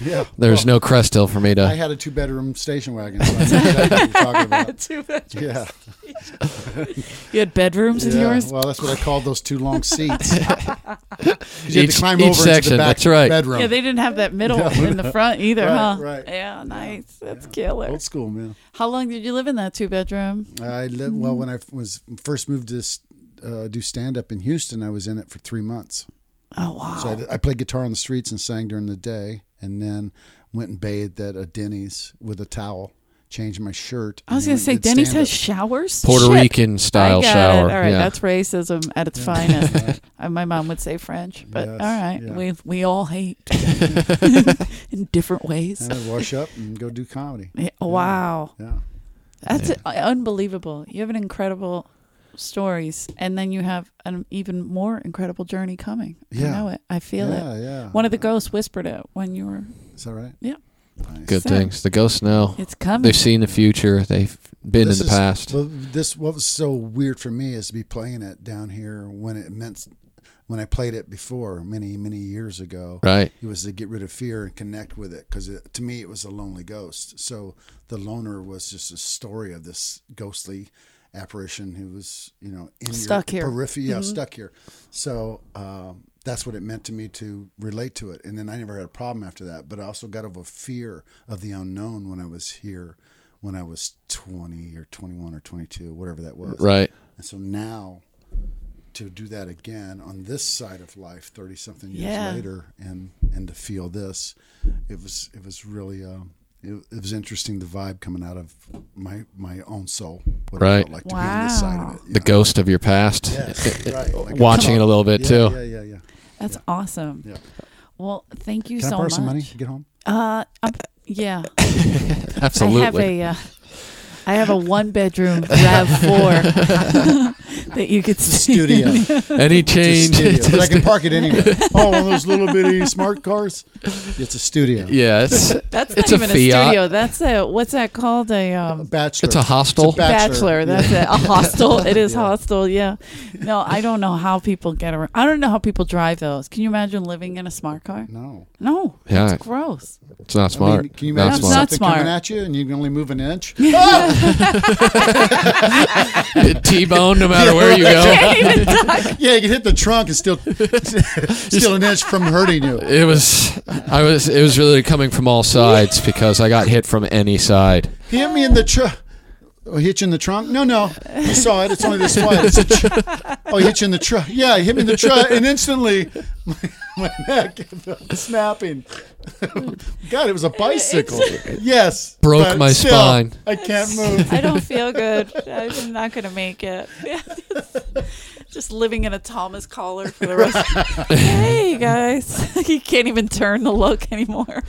Yeah. there's Well, no Crest Hill for me to. I had a two bedroom station wagon. So I exactly what you're talking about. Two bedrooms. Yeah. You had bedrooms in yours? Well, that's what I called those two long seats. you had Each- to climb each over into section, the back that's right. bedroom. Yeah, they didn't have that middle in the front either, Right, huh? right. Yeah, nice. That's killer. Old school, man. How long did you live in that two bedroom? I lived well when I was first moved to uh, do stand up in Houston. I was in it for three months. Oh wow. So I, I played guitar on the streets and sang during the day, and then went and bathed at a Denny's with a towel, changed my shirt. I was gonna say Denny's has showers. Puerto Shit. Rican style I got shower. It. All right, yeah. that's racism at its finest. Uh, My mom would say French, but Yes, all right, yeah. we we all hate in different ways. And I'd wash up and go do comedy. Yeah, Wow, Yeah. that's unbelievable. You have an incredible stories, and then you have an even more incredible journey coming. Yeah. I know it. I feel yeah, it. yeah. One of the ghosts whispered it when you were. Is that right? Yeah. Nice. Good So- things. The ghosts know. It's coming. They've seen the future. They've been This in the is- past. Well, this what was so weird for me is to be playing it down here when it meant when I played it before many many years ago. right. It was to get rid of fear and connect with it because to me it was a lonely ghost. So the loner was just a story of this ghostly apparition who was you know in Stuck your here. periphery, yeah, stuck here. So um, that's what it meant to me to relate to it. And then I never had a problem after that. But I also got over fear of the unknown when I was here, when I was twenty or twenty one or twenty two, whatever that was. Right. And so now to do that again on this side of life, thirty something years Yeah. later, and and to feel this, it was it was really um, it, it was interesting the vibe coming out of my my own soul. What it Right. felt like to be on this side of Wow. it. The know? ghost of your past. Yes, right. Like Watching it a little bit yeah, too. Yeah, yeah, yeah. That's awesome. Yeah. Well, thank you Can so I borrow much. some money to get home? Uh, um, yeah. Absolutely. I have a, uh, I have a one bedroom Rav Four that you could see. Studio. Any It's a change? studio. but I can park it anywhere. Oh, one of those little bitty smart cars. It's a studio. yeah, it's That's It's not a even a, Fiat. studio. That's a what's that called? A A um, bachelor. it's a hostel. It's a bachelor. bachelor. That's it. A hostel. It is Yeah. hostel. Yeah. No, I don't know how people get around. I don't know how people drive those. Can you imagine living in a smart car? No. No. Yeah. It's gross. It's not I smart. mean, can you Not imagine smart. Not something smart. coming at you and you can only move an inch? T-bone, no matter where you go. yeah, you can hit the trunk and still still an inch from hurting you. It was, I was, it was really coming from all sides because I got hit from any side. He hit me in the trunk. Oh, he hit you in the trunk? No, no. You saw it. It's only this wide. It's a tr- oh, he hit you in the trunk. Yeah, he hit me in the trunk, and instantly my, my neck snapping. God, it was a bicycle. Yes. Broke but my still, spine. I can't move. I don't feel good. I'm not going to make it. Just living in a Thomas collar for the rest. Of- hey guys, you can't even turn to look anymore.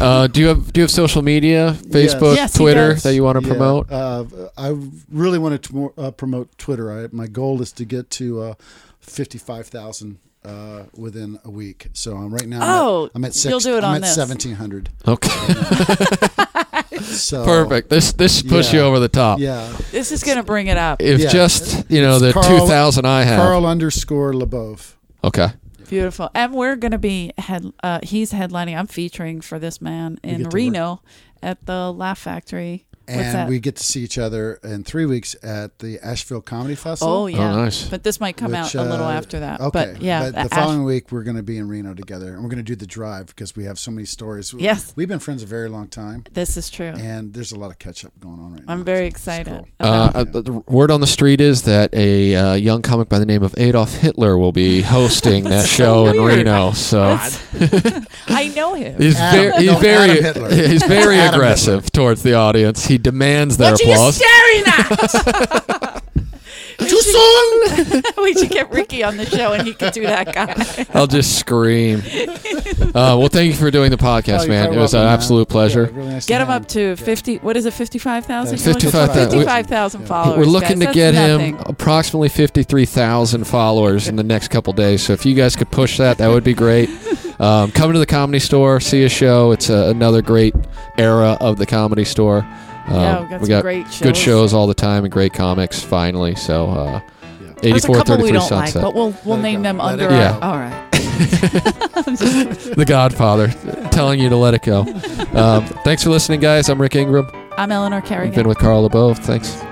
Uh, do you have do you have social media, Facebook, Yes, he Twitter does. that you want to Yeah, promote? Uh, I really want to more, uh, promote Twitter. I, my goal is to get to uh, fifty-five thousand uh, within a week. So I'm right now. Oh, I'm at, I'm at six, you'll do it I'm on at this. seventeen hundred. Okay, So perfect. This this push you over the top. Yeah, This is going to bring it up. If Yeah. just you know It's the Carl- two thousand I have. Carl underscore Labove. Okay. Beautiful. And we're going to be head uh he's headlining. I'm featuring for this man in get to Reno at the Laugh Factory and we get to see each other in three weeks at the Asheville Comedy Festival. Oh yeah. nice. But this might come out a little uh, after that. Okay, But yeah, But the Ash- following week we're going to be in Reno together, and we're going to do the drive because we have so many stories. Yes. we've been friends a very long time, this is true. and there's a lot of catch up going on right now. I'm very so excited. cool. Uh, about- uh, the word on the street is that a uh, young comic by the name of Adolf Hitler will be hosting that show in. Reno. So I know him. he's Adam- very, he's no, very, Adam Hitler. he's very Adam aggressive towards the audience. He demands their What are you applause. staring at? Too soon? we should get Ricky on the show and he could do that guy. I'll just scream. Uh, well, thank you for doing the Oh, podcast, you're man. It was an man. absolute pleasure. Yeah, really nice Get him have up you. to 50, what is it, 55,000? 55,000. 55,000 followers. We're looking guys. to get That's him approximately 53,000 followers in the next couple days. So if you guys could push that, that would be great. Um, come to the comedy store, see a show. It's a, another great era of the comedy store. Um, Yeah, we got we got great shows. good shows all the time and great comics finally. So uh, There's a couple we 8433 don't like, Sunset. but we'll we'll Let name go. them Let under our. Yeah. All right. the Godfather telling you to let it go. Um, thanks for listening, guys. I'm Rick Ingraham. I'm Eleanor I've been with Carl Labove. Thanks.